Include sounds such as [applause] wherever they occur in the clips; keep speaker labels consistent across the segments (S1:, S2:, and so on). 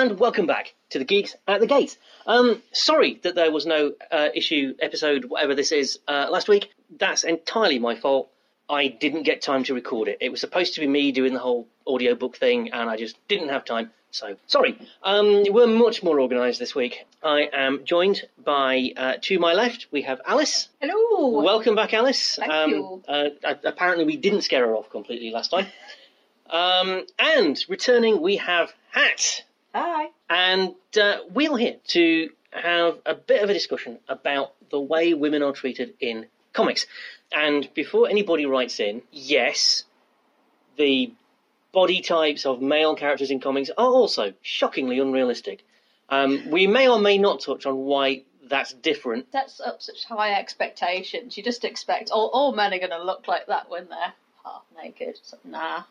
S1: and welcome back to the Geeks at the Gates. Um, sorry that there was no uh, issue episode, whatever this is, uh, last week. That's entirely my fault. I didn't get time to record it. It was supposed to be me doing the whole audiobook thing, and I just didn't have time. So sorry. Um, we're much more organised this week. I am joined by uh, to my left we have Alice.
S2: Hello.
S1: Welcome back, Alice.
S2: Thank
S1: um,
S2: you.
S1: Uh, apparently, we didn't scare her off completely last time. Um, and returning, we have Hat.
S2: Hi.
S1: And uh, we're here to have a bit of a discussion about the way women are treated in comics. And before anybody writes in, yes, the body types of male characters in comics are also shockingly unrealistic. Um, we may or may not touch on why that's different.
S2: That's up such high expectations. You just expect all, all men are going to look like that when they're half naked. So, nah.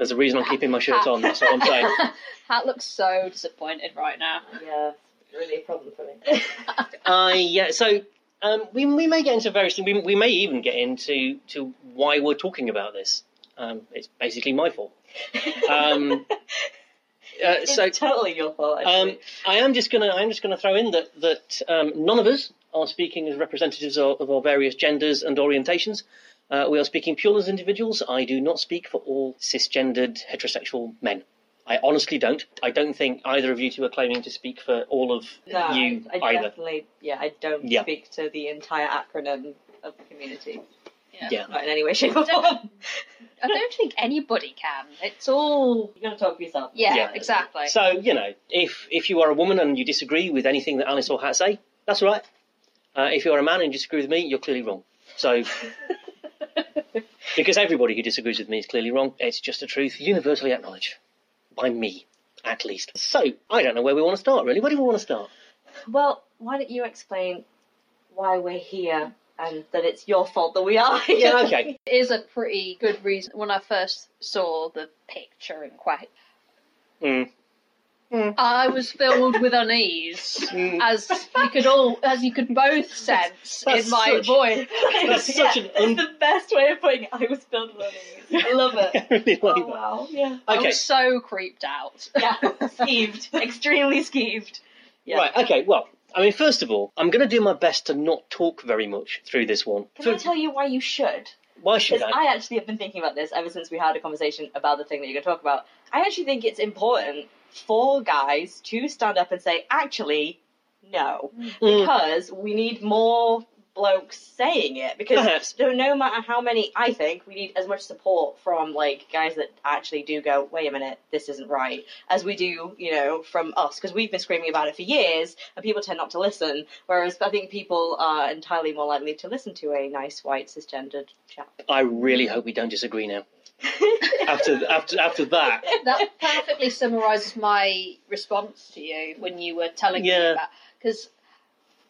S1: There's a reason I'm keeping my shirt on, that's what I'm saying. [laughs]
S2: Hat looks so disappointed right now.
S3: Yeah, really a problem for me. [laughs]
S1: Uh, yeah, so um, we, we may get into various things. We, we may even get into to why we're talking about this. Um, it's basically my fault. Um, [laughs] uh,
S3: it's
S1: so
S3: totally your fault.
S1: um, I am just gonna I'm just gonna throw in that that um, none of us are speaking as representatives of, of our various genders and orientations. Uh, we are speaking purely as individuals. I do not speak for all cisgendered heterosexual men. I honestly don't. I don't think either of you two are claiming to speak for all of
S3: no,
S1: you
S3: I, I
S1: either.
S3: definitely, yeah, I don't
S1: Yeah.
S3: speak to the entire acronym of the community,
S1: Yeah.
S3: not in any way, shape, or form.
S2: I don't think anybody can. It's all.
S3: You're gonna talk for yourself.
S2: Yeah,
S1: Yeah.
S2: exactly.
S1: So you know, if if you are a woman and you disagree with anything that Alice or Hat say, that's all right. Uh, if you're a man and you disagree with me, you're clearly wrong. So [laughs] because everybody who disagrees with me is clearly wrong, it's just a truth universally acknowledged by me, at least. So I don't know where we want to start. Really, where do we want to start?
S3: well, why don't you explain why we're here and that it's your fault that we are here?
S1: Yeah, okay. [laughs]
S2: It is a pretty good reason. When I first saw the picture in quite,
S1: Mm.
S2: I was filled with unease,
S1: Mm.
S2: as you could all, as you could both sense
S1: That's
S2: in my
S1: such-
S2: voice.
S1: That's [laughs] such an un-
S3: the best way of putting it. I was filled with unease. [laughs] I love it.
S1: I really like
S3: oh
S1: that.
S3: wow, yeah.
S2: I was so creeped out.
S3: Yeah, [laughs] skeeved, extremely skeeved. Yeah.
S1: right. Okay. Well, I mean, first of all, I'm going to do my best to not talk very much through this one.
S3: Can I tell you why you should?
S1: Why should I?
S3: I actually have been thinking about this ever since we had a conversation about the thing that you're going to talk about. I actually think it's important for guys to stand up and say, actually, no.
S1: Mm.
S3: Because we need more blokes saying it. Because [laughs]
S1: Perhaps.
S3: no, no matter how many, I think we need as much support from like guys that actually do go, wait a minute, this isn't right, as we do, you know, from us. Because we've been screaming about it for years, and people tend not to listen. Whereas I think people are entirely more likely to listen to a nice white cisgendered chap.
S1: I really hope we don't disagree now. [laughs] After after after that,
S2: that perfectly summarises my response to you when you were telling me that because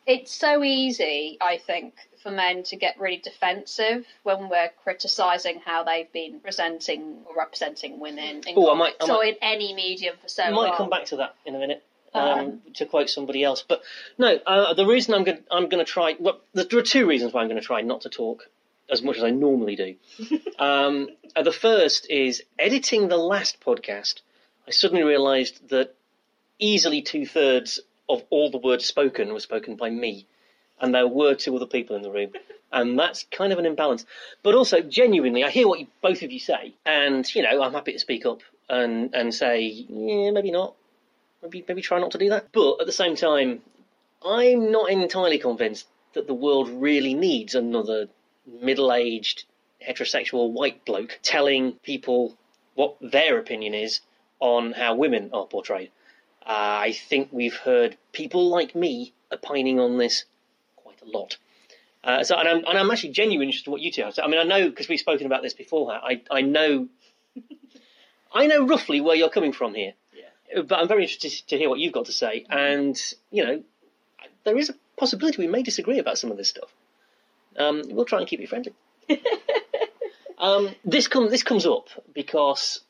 S2: it's so easy, I think, for men to get really defensive when we're criticising how they've been presenting or representing women in
S1: Oh, I might- I
S2: or
S1: might-
S2: in any medium for so
S1: I
S2: long.
S1: might come back to that in a minute. Um,
S2: Uh-huh.
S1: to quote somebody else, but no. Uh, the reason I'm going I'm going to try. Well, there are two reasons why I'm going to try not to talk as much as I normally do. [laughs] um, uh, the first is editing the last podcast. I suddenly realised that easily two thirds of all the words spoken were spoken by me, and there were two other people in the room, and that's kind of an imbalance. But also, genuinely, I hear what you, both of you say, and you know, I'm happy to speak up and and say, yeah, maybe not, maybe maybe try not to do that. But at the same time, I'm not entirely convinced that the world really needs another middle-aged heterosexual white bloke telling people what their opinion is on how women are portrayed. Uh, I think we've heard people like me opining on this quite a lot. Uh, so, and I'm, and I'm actually genuinely interested in what you two have say. I mean, I know because we've spoken about this before. I, I know, [laughs] I know roughly where you're coming from here.
S3: Yeah.
S1: But I'm very interested to hear what you've got to say. And you know, there is a possibility we may disagree about some of this stuff. Um, we'll try and keep it friendly. [laughs] um, this comes this comes up because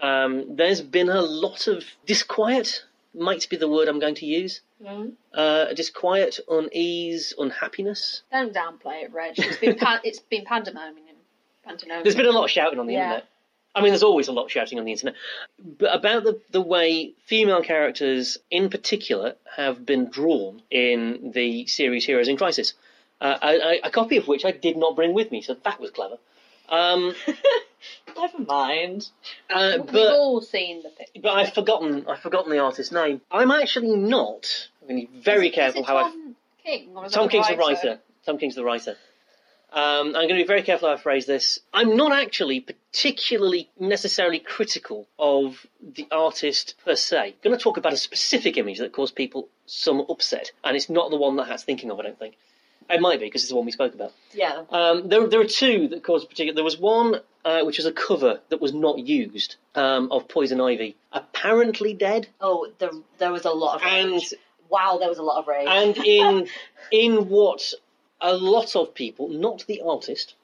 S1: um, there's been a lot of disquiet. Might be the word I'm going to use.
S3: Mhm.
S1: Uh, disquiet, unease, unhappiness.
S2: Don't downplay it, Reg. It's been pan- it's been pandemonium. Pandemonium.
S1: There's been a lot of shouting on the
S2: Yeah.
S1: internet. I mean, there's always a lot of shouting on the internet, but about the, the way female characters in particular have been drawn in the series Heroes in Crisis. Uh, a, a- a copy of which I did not bring with me, so that was clever. Um, [laughs]
S3: Never mind.
S1: uh,
S2: We've
S1: but
S2: all seen the picture.
S1: but I've forgotten I've forgotten the artist's name. I'm actually not. I'm going to be very
S2: Is it-
S1: careful
S2: is it
S1: how I
S2: Tom King, or is it
S1: Tom King's the writer. Tom King's the writer. Um, I'm going to be very careful how I phrase this. I'm not actually particularly necessarily critical of the artist per se. I'm going to talk about a specific image that caused people some upset, and it's not the one that Hat's thinking of, I don't think. It might be, because it's the one we spoke about.
S3: Yeah.
S1: Um, there, there are two that caused particular. There was one uh, which was a cover that was not used um, of Poison Ivy, apparently dead,
S3: Oh, the, there was a lot of
S1: and
S3: rage. wow, there was a lot of rage.
S1: and in [laughs] in what a lot of people, not the artist,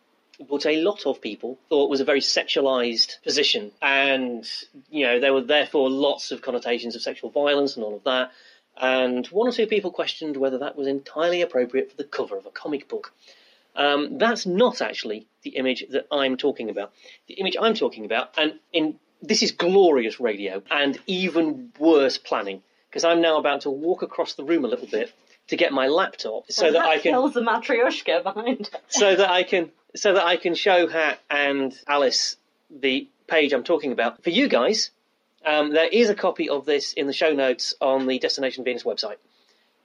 S1: but a lot of people thought was a very sexualized position, and you know there were therefore lots of connotations of sexual violence and all of that. And one or two people questioned whether that was entirely appropriate for the cover of a comic book. Um, that's not actually the image that I'm talking about. The image I'm talking about, and in this is glorious radio and even worse planning, because I'm now about to walk across the room a little bit to get my laptop so
S3: Well,
S1: that I can
S3: kills the matryoshka behind it.
S1: so that I can so that I can show Hat and Alice the page I'm talking about. For you guys, um, there is a copy of this in the show notes on the Destination Venus website.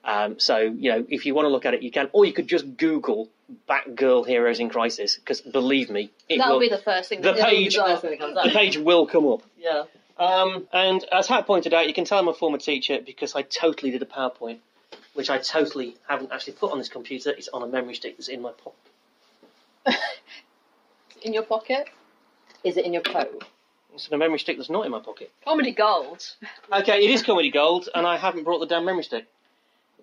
S1: Um, so you know, if you want to look at it, you can, or you could just Google "Batgirl Heroes in Crisis" because believe me, it
S2: That'll
S1: will,
S2: be the first thing.
S1: the
S2: that
S1: page-.
S3: First thing that
S1: the page will come up.
S3: Yeah.
S1: Um, and as Hat pointed out, you can tell I'm a former teacher because I totally did a PowerPoint, which I totally haven't actually put on this computer. It's on a memory stick that's in my pocket. [laughs]
S2: in your pocket.
S3: Is it in your coat?
S1: It's a memory stick that's not in my pocket.
S2: Comedy gold.
S1: Okay, it is comedy gold, and I haven't brought the damn memory stick.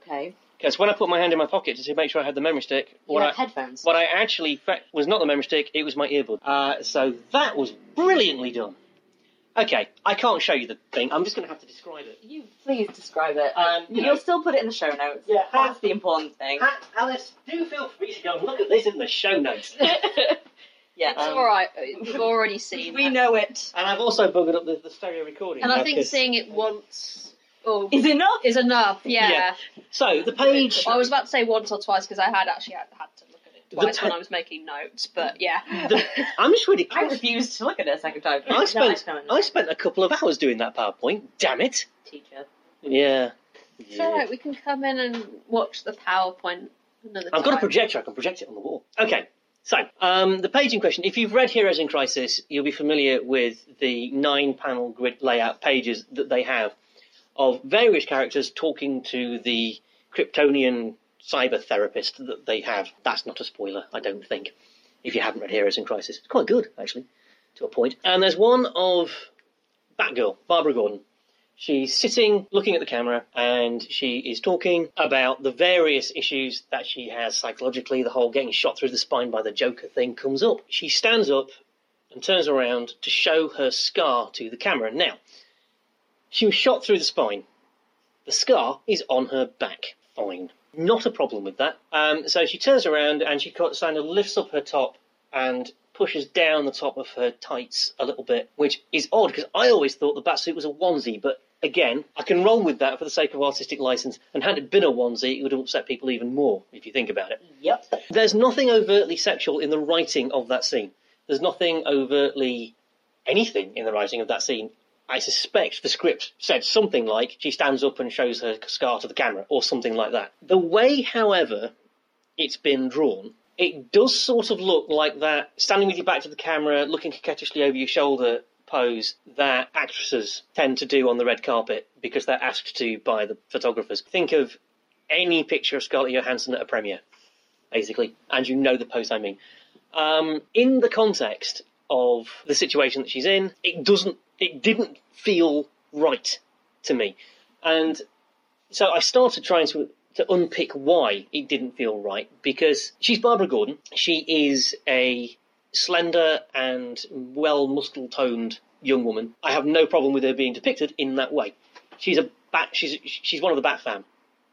S3: Okay.
S1: Because when I put my hand in my pocket to make sure I had the memory stick,
S3: You
S1: what
S3: have
S1: I,
S3: headphones.
S1: what I actually was not the memory stick, it was my earbud. Uh, so that was brilliantly done. Okay, I can't show you the thing. I'm just going to have to describe it.
S3: You please describe it.
S1: Um, you
S3: You'll
S1: know-
S3: still put it in the show notes.
S1: Yeah.
S3: That's the important thing.
S1: Alice, do feel free to go and look at this in the show notes. [laughs]
S3: yeah.
S2: It's
S1: Um,
S2: all right. We've already seen.
S3: we
S2: that.
S3: know it.
S1: And I've also buggered up the, the stereo recording.
S2: And I
S1: now,
S2: think
S1: 'cause-
S2: seeing it once oh,
S3: Is enough?
S2: is enough. Yeah.
S1: Yeah. So the page.
S2: I was about to say once or twice because I had actually had, had to look at it
S1: The
S2: twice
S1: pa-
S2: when I was making notes. But yeah.
S1: the- I'm just really.
S3: I refused to look at it a second time.
S1: I spent
S3: No, no, no.
S1: I spent a couple of hours doing that PowerPoint. Damn it!
S3: teacher.
S1: Yeah.
S2: It's all right. We can come in and watch the PowerPoint another
S1: I've
S2: time.
S1: got a projector. I can project it on the wall. Okay. So um, the page in question. If you've read Heroes in Crisis, you'll be familiar with the nine-panel grid layout pages that they have of various characters talking to the Kryptonian cyber therapist that they have. That's not a spoiler, I don't think. If you haven't read Heroes in Crisis, it's quite good actually, to a point. And there's one of Batgirl, Barbara Gordon. She's sitting looking at the camera and she is talking about the various issues that she has psychologically. The whole getting shot through the spine by the Joker thing comes up. She stands up and turns around to show her scar to the camera. Now, she was shot through the spine. The scar is on her back. Fine. Not a problem with that. Um, so she turns around and she kind of lifts up her top and pushes down the top of her tights a little bit, which is odd because I always thought the batsuit was a onesie, but again, I can roll with that for the sake of artistic license. And had it been a onesie, it would have upset people even more if you think about it.
S3: Yep.
S1: There's nothing overtly sexual in the writing of that scene. There's nothing overtly anything in the writing of that scene. I suspect the script said something like she stands up and shows her scar to the camera or something like that. The way, however, it's been drawn, it does sort of look like that standing with your back to the camera, looking coquettishly over your shoulder pose that actresses tend to do on the red carpet because they're asked to by the photographers. Think of any picture of Scarlett Johansson at a premiere, basically, and you know the pose I mean. Um, in the context of the situation that she's in, it doesn't, it didn't feel right to me, and so I started trying to to unpick why it didn't feel right because she's Barbara Gordon. She is a slender and well muscle toned young woman. I have no problem with her being depicted in that way. She's a bat. She's she's one of the Bat fam.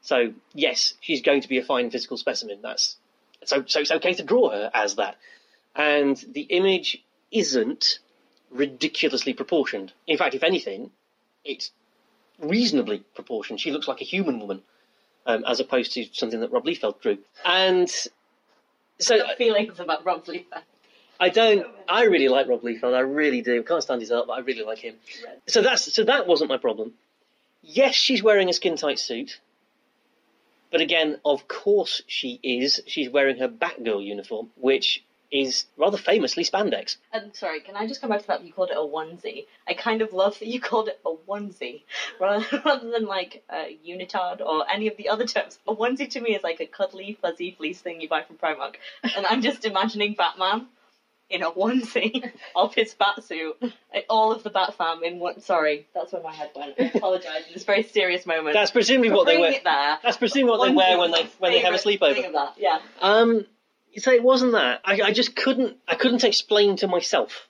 S1: So yes, she's going to be a fine physical specimen. That's so so it's okay to draw her as that. And the image isn't ridiculously proportioned. In fact, if anything, it's reasonably proportioned. She looks like a human woman, um, as opposed to something that Rob Liefeld drew. And so
S3: Feelings about Rob Liefeld.
S1: I don't. I really like Rob Liefeld. I really do. Can't stand his art, but I really like him. So that's so that wasn't my problem. Yes, she's wearing a skin tight suit, but again, of course she is. She's wearing her Batgirl uniform, which is rather famously spandex.
S3: And sorry, can I just come back to that? You called it a onesie. I kind of love that you called it a onesie [laughs] rather, rather than like a unitard or any of the other terms. A onesie to me is like a cuddly, fuzzy fleece thing you buy from Primark, and I'm just imagining Batman in a onesie of his bat suit, all of the Bat fam in one. Sorry, that's where my head went. I apologise in this very serious moment.
S1: That's presumably what they wear.
S3: there.
S1: That's presumably what they wear when they when they have a sleepover.
S3: that, yeah.
S1: Um, so it wasn't that. I, I just couldn't. I couldn't explain to myself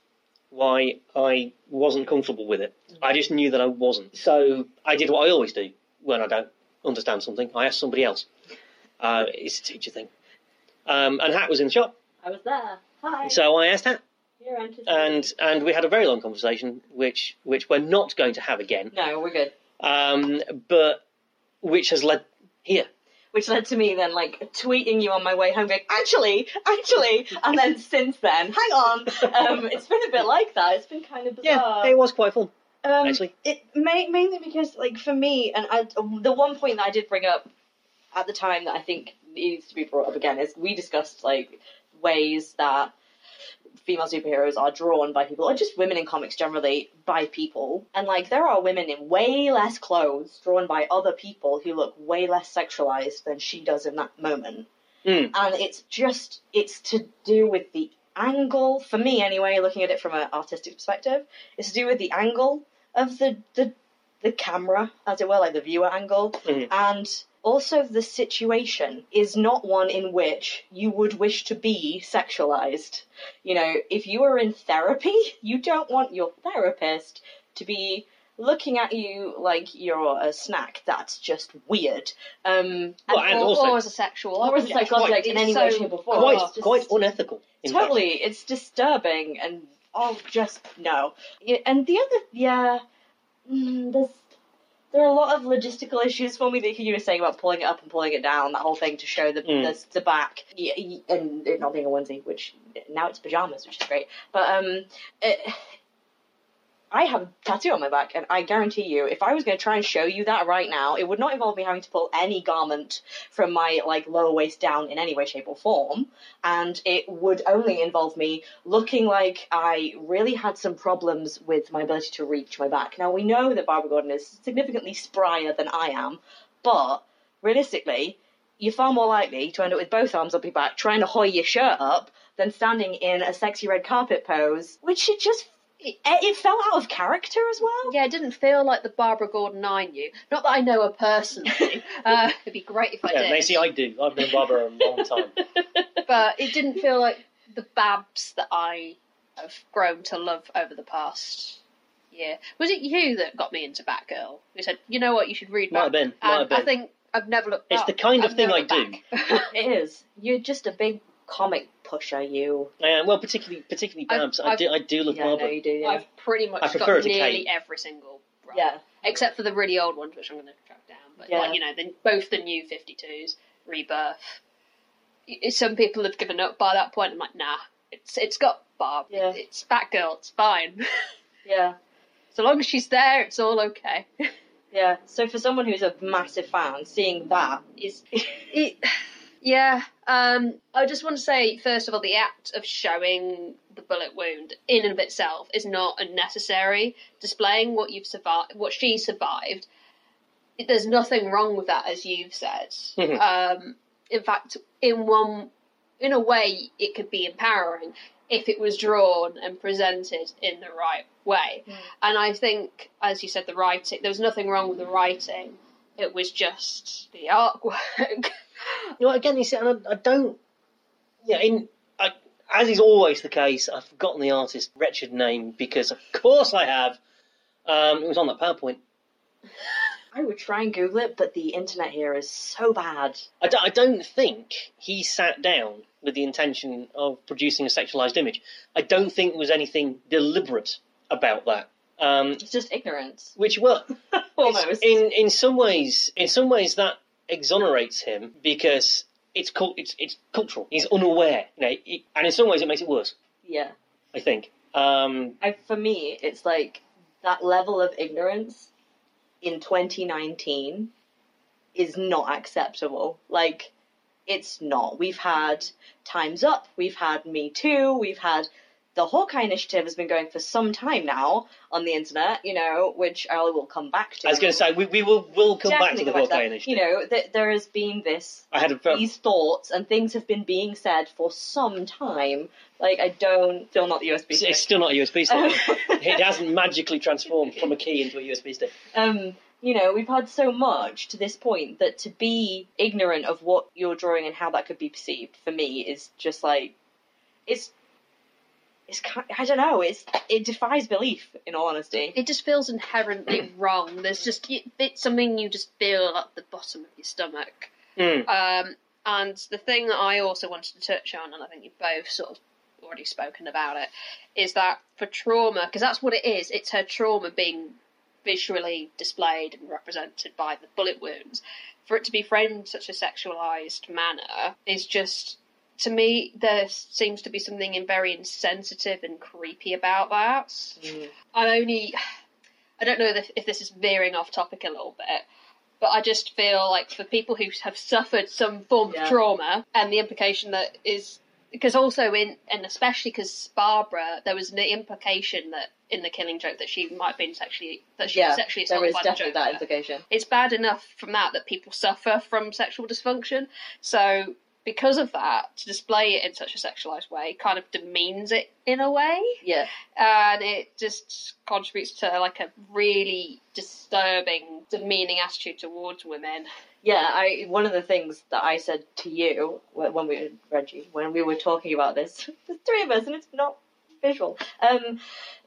S1: why I wasn't comfortable with it. I just knew that I wasn't. So I did what I always do when I don't understand something. I ask somebody else. Uh, it's a teacher thing. Um, and Hat was in the shop,
S3: I was there. Hi.
S1: so I asked Hat, and and we had a very long conversation, which which we're not going to have again.
S3: no, we're good.
S1: Um, but which has led here.
S3: which led to me then like tweeting you on my way home going actually actually and then since then hang on um, it's been a bit like that it's been kind of bizarre
S1: Yeah, it was quite fun.
S3: um,
S1: actually.
S3: it ma- mainly because like for me and I, the one point that I did bring up at the time that I think needs to be brought up again is we discussed like ways that female superheroes are drawn by people, or just women in comics generally by people. And like there are women in way less clothes drawn by other people who look way less sexualized than she does in that moment.
S1: Mm.
S3: And it's just it's to do with the angle for me anyway. Looking at it from an artistic perspective, it's to do with the angle of the the the camera, as it were, like the viewer angle,
S1: Mhm.
S3: and also the situation is not one in which you would wish to be sexualized. You know, if you are in therapy, [laughs] you don't want your therapist to be looking at you like you're a snack. That's just weird. Um,
S1: Well, and
S2: or,
S1: also-
S2: or as a sexual
S3: or as a
S2: object.
S3: sexual object in
S2: It's
S3: any way,
S2: so-
S3: shape, or form.
S1: Quite
S3: It's just-
S1: quite unethical. in fact.
S3: Totally, it's disturbing and oh, just no. And the other, yeah, mm, there's there are a lot of logistical issues for me that you were saying about pulling it up and pulling it down. That whole thing to show the
S1: Mm.
S3: the, the back, and it not being a onesie, which now it's pajamas, which is great. But um, it, I have a tattoo on my back, and I guarantee you, if I was going to try and show you that right now, it would not involve me having to pull any garment from my like lower waist down in any way, shape, or form, and it would only involve me looking like I really had some problems with my ability to reach my back. Now we know that Barbara Gordon is significantly sprier than I am, but realistically, you're far more likely to end up with both arms up your back trying to hoy your shirt up than standing in a sexy red carpet pose, which it just it, it fell out of character as well.
S2: Yeah, it didn't feel like the Barbara Gordon I knew. Not that I know her personally. [laughs] uh, it'd be great if I did.
S1: Yeah,
S2: did.
S1: Macy, I do. I've known Barbara a long time. [laughs]
S2: but it didn't feel like the Babs that I have grown to love over the past year. Was it you that got me into Batgirl? You said, you know what, you should read
S1: Might have been, might have
S2: And I think I've never looked
S1: It's
S2: back.
S1: the kind of
S2: I've
S1: thing I
S2: looked
S1: do. [laughs]
S3: It is. You're just a big comic pusher, you.
S1: Uh, well, particularly particularly
S2: I've-
S1: Babs. I
S2: I've-
S1: do I do love
S3: Yeah, I know
S1: Barbara.
S3: you do. Yeah.
S2: I've pretty much
S1: I prefer
S2: got
S1: it to
S2: nearly
S1: Kate.
S2: every single run.
S3: yeah.
S2: Except for the really old ones, which I'm going to track down. But,
S3: Yeah.
S2: like, you know, the, both the new 52s, Rebirth. Some people have given up by that point. I'm like, nah, it's it's got Barb.
S3: Yeah.
S2: It's Batgirl, it's fine. [laughs]
S3: Yeah.
S2: so long as she's there, it's all okay. [laughs]
S3: Yeah. So for someone who's a massive fan, seeing that is
S2: It, [laughs] yeah. Um, I just want to say, first of all, the act of showing the bullet wound in and of itself is not unnecessary. Displaying what you've survived, what she survived, there's nothing wrong with that, as you've said.
S1: Mhm.
S2: um, in fact, in one, in a way, it could be empowering if it was drawn and presented in the right way.
S3: Mm.
S2: And I think, as you said, the writing, there was nothing wrong with the writing. It was just the artwork. [laughs]
S1: You know, again, you see, and I, I don't. Yeah, in I, as is always the case, I've forgotten the artist's wretched name because, of course, I have. Um, it was on that PowerPoint.
S3: I would try and Google it, but the internet here is so bad.
S1: I, don't- I don't think he sat down with the intention of producing a sexualized image. I don't think there was anything deliberate about that. Um,
S3: It's just ignorance,
S1: which well, [laughs]
S3: almost.
S1: in in some ways, in some ways that exonerates him because it's cult, it's it's cultural. He's unaware, you know, it- and in some ways it makes it worse.
S3: yeah.
S1: I think. Um,
S3: I, for me, it's like that level of ignorance in 2019 is not acceptable. Like, it's not. We've had Time's Up, we've had Me Too, we've had the Hawkeye Initiative has been going for some time now on the internet, you know, which I will come back to.
S1: I was going to say we, we will will come back to the Hawkeye
S3: that.
S1: initiative.
S3: You know, th- there has been this
S1: I had a
S3: these thoughts and things have been being said for some time. Like I don't, still not the USB stick.
S1: it's still not a USB stick. [laughs] it hasn't magically transformed from a key into a USB stick.
S3: um, you know, we've had so much to this point that to be ignorant of what you're drawing and how that could be perceived for me is just like it's it's ki I don't know it's it defies belief in all honesty.
S2: It just feels inherently wrong. There's just it's something you just feel at the bottom of your stomach.
S1: Mm.
S2: Um, and the thing that I also wanted to touch on, and I think you've both sort of already spoken about it, is that for trauma, because that's what it is. It's her trauma being visually displayed and represented by the bullet wounds. For it to be framed in such a sexualized manner is just. To me, there seems to be something very insensitive and creepy about that. Mm. I only, I don't know if, if this is veering off topic a little bit, but I just feel like for people who have suffered some form
S3: Yeah.
S2: of trauma, and the implication that is because also in and especially because Barbara, there was an implication that in the Killing Joke that she might have been sexually that she
S3: Yeah,
S2: was sexually assaulted
S3: is
S2: by the
S3: definitely that implication.
S2: It's bad enough from that that people suffer from sexual dysfunction, so. Because of that, to display it in such a sexualized way kind of demeans it in a way
S3: Yeah,
S2: and it just contributes to like a really disturbing, demeaning attitude towards women.
S3: yeah. I one of the things that I said to you when we Reggie when we were talking about this, [laughs] the three of us, and it's not visual. Um,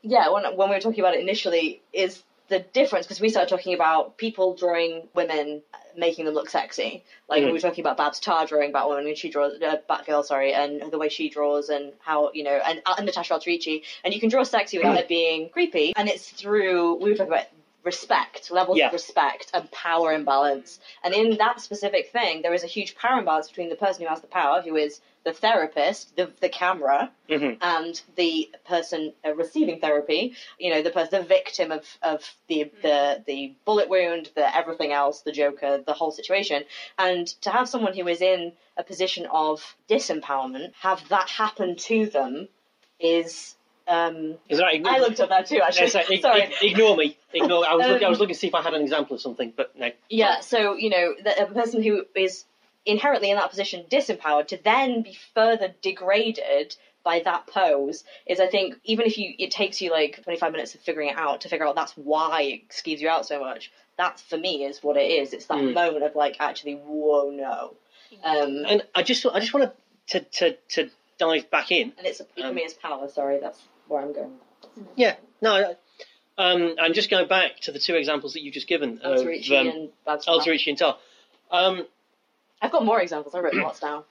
S3: yeah, when when we were talking about it initially, is the difference because we started talking about people drawing women, making them look sexy. Like
S1: Mhm.
S3: we were talking about Babs Tarr drawing Batwoman and she draws uh, Batgirl, sorry, and the way she draws and how you know, and, uh, and Natasha Alterici, and you can draw sexy without it being creepy, and it's through we were talking about respect, levels
S1: Yeah.
S3: of respect and power imbalance. And in that specific thing, there is a huge power imbalance between the person who has the power, who is the therapist, the the camera,
S1: hmm
S3: and the person uh, receiving therapy, you know, the person, the victim of, of the, the, the bullet wound, the everything else, the Joker, the whole situation. And to have someone who is in a position of disempowerment have that happen to them is, um,
S1: Is that
S3: I looked up that too, actually.
S1: Yeah, so
S3: Sorry.
S1: ig- ignore me. Ignore. I was looking. I was
S3: Um,
S1: looking to see if I had an example of something, but no.
S3: Yeah, so you know, the, a person who is inherently in that position disempowered to then be further degraded by that pose is, I think, even if you it takes you like 25 minutes of figuring it out to figure out that's why it skeeves you out so much. That for me is what it is. It's that
S1: Mm.
S3: moment of like, actually, whoa, no. Um,
S1: And I just, I just wanted to, to, to dive back in.
S3: and it's for
S1: Um,
S3: me, it's power. Sorry, that's where I'm going.
S1: Yeah. No. Um, and just going back to the two examples that you've just given of
S3: Alterici
S1: um,
S3: and Babs
S1: Alterici and Tarr. Um,
S3: I've got more examples. I wrote lots down.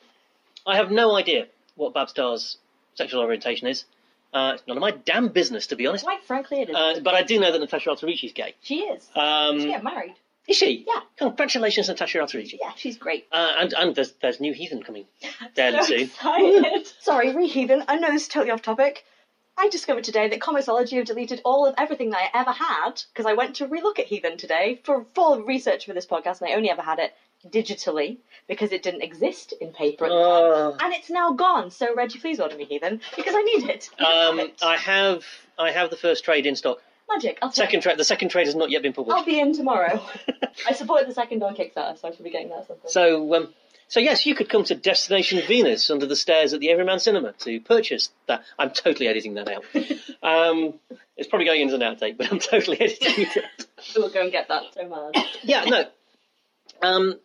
S1: I have no idea what Babs Tarr's sexual orientation is. Uh, it's none of my damn business, to be honest.
S3: Quite frankly, it is.
S1: Uh, but I do know that Natasha Alterici is gay.
S3: she is.
S1: Um,
S3: She get married.
S1: Is she?
S3: Yeah.
S1: Congratulations, Natasha Alterici.
S3: Yeah, she's great.
S1: Uh, and and there's there's new Heathen coming [laughs] fairly
S3: so
S1: soon.
S3: excited. [laughs] Sorry, Reheathen. I know this is totally off topic. I discovered today that Comixology have deleted all of everything that I ever had because I went to relook at Heathen today for full research for this podcast, and I only ever had it digitally because it didn't exist in paper at the time.
S1: Oh.
S3: And it's now gone. So Reggie, please order me Heathen because I need it.
S1: Um, I have I have the first trade in stock.
S3: Magic. I'll
S1: Second trade the second trade has not yet been published.
S3: I'll be in tomorrow. [laughs] I supported the second on Kickstarter, so I should be getting that.
S1: So um, so yes, you could come to Destination Venus under the stairs at the Everyman Cinema to purchase that. I'm totally editing that out. [laughs] Um, it's probably going in as an outtake, but I'm totally editing it out. [laughs]
S3: we'll go and get that. So.
S1: Yeah, no. Um,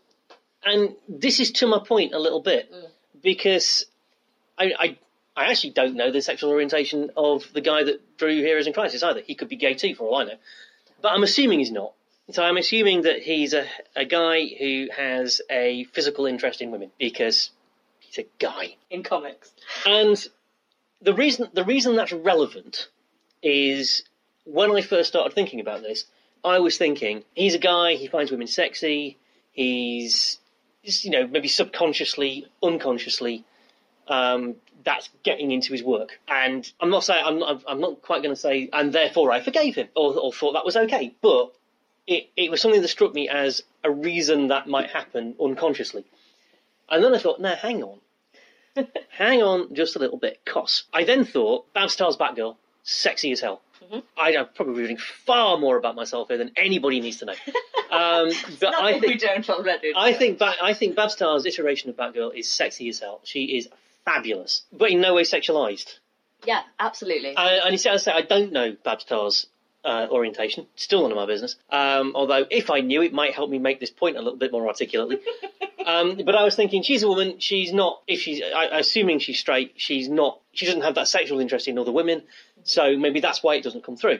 S1: and this is to my point a little bit
S3: Mm.
S1: because I, I I actually don't know the sexual orientation of the guy that drew Heroes in Crisis either. He could be gay too, for all I know. But I'm assuming he's not. So I'm assuming that he's a, a guy who has a physical interest in women because he's a guy.
S3: In comics.
S1: And the reason the reason that's relevant is when I first started thinking about this, I was thinking he's a guy. He finds women sexy. He's, you know, maybe subconsciously, unconsciously, um, that's getting into his work. And I'm not saying I'm not, I'm not quite going to say, and therefore I forgave him or, or thought that was okay. But it, it was something that struck me as a reason that might happen unconsciously. And then I thought, no, hang on. [laughs] hang on just a little bit, cos. I then thought, Babs Tarr's Batgirl, sexy as hell.
S3: Mhm.
S1: I, I'm probably reading far more about myself here than anybody needs to know. [laughs] Um, but I
S3: that we
S1: think
S3: don't already.
S1: I think ba- I think Babs Tarr's iteration of Batgirl is sexy as hell. She is fabulous, but in no way sexualized.
S3: Yeah, absolutely.
S1: And, and you see, I say, I don't know Babs Tarr's uh, orientation. Still none of my business. Um, although, if I knew, it might help me make this point a little bit more articulately. [laughs] um, but I was thinking, she's a woman. She's not. If she's, I, assuming she's straight, she's not. She doesn't have that sexual interest in other women. So maybe that's why it doesn't come through.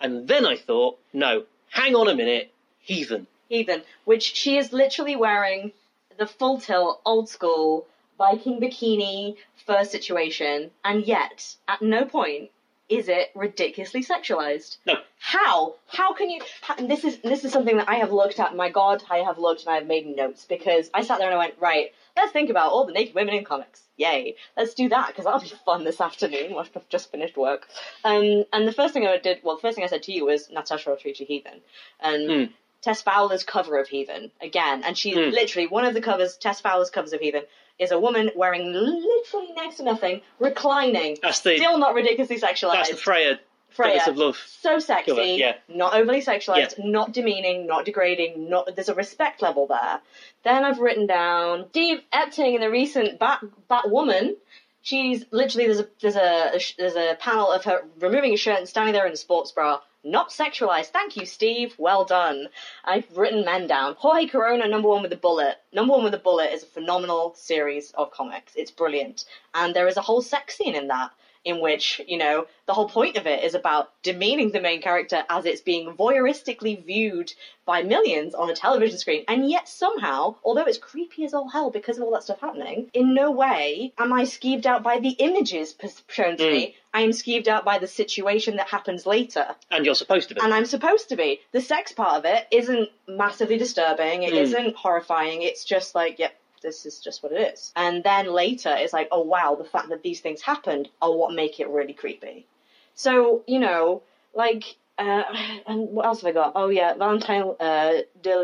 S1: And then I thought, no, hang on a minute, heathen.
S3: Heathen, which she is literally wearing the full tilt, old school Viking bikini fur situation, and yet at no point is it ridiculously sexualized.
S1: No.
S3: How? How can you? and This is this is something that I have looked at. My God, I have looked and I have made notes because I sat there and I went, right, let's think about all the naked women in comics. Yay, let's do that because that'll be fun this afternoon. Once I've just finished work. Um, and the first thing I did, well, the first thing I said to you was Natasha Rodriguez Heathen, and
S1: Hmm.
S3: Tess Fowler's cover of Heathen again, and she's
S1: Hmm.
S3: literally one of the covers. Tess Fowler's covers of Heathen is a woman wearing literally next to nothing, reclining,
S1: That's the
S3: still not ridiculously sexualized.
S1: that's the Freya,
S3: Freya,
S1: of Love.
S3: so sexy,
S1: cover, yeah.
S3: not overly sexualized, not demeaning, not degrading. Not there's a respect level there. Then I've written down Steve Epting in the recent Bat Batwoman. She's literally there's a there's a there's a panel of her removing a shirt and standing there in a sports bra. Not sexualized. Thank you, Steve. Well done. I've written men down. Jorge Corona, number one with a bullet. Number one with a bullet is a phenomenal series of comics. It's brilliant. And there is a whole sex scene in that in which, you know, the whole point of it is about demeaning the main character as it's being voyeuristically viewed by millions on a television screen. And yet somehow, although it's creepy as all hell because of all that stuff happening, in no way am I skeeved out by the images shown to hmm. me. I am skeeved out by the situation that happens later.
S1: And you're supposed to be.
S3: And I'm supposed to be. The sex part of it isn't massively disturbing. It
S1: Mm.
S3: not horrifying. It's just like, yep, this is just what it is. And then later, it's like, oh wow, the fact that these things happened are what make it really creepy. So you know, like, uh, [sighs] and what else have I got? Oh yeah, Valentine uh, De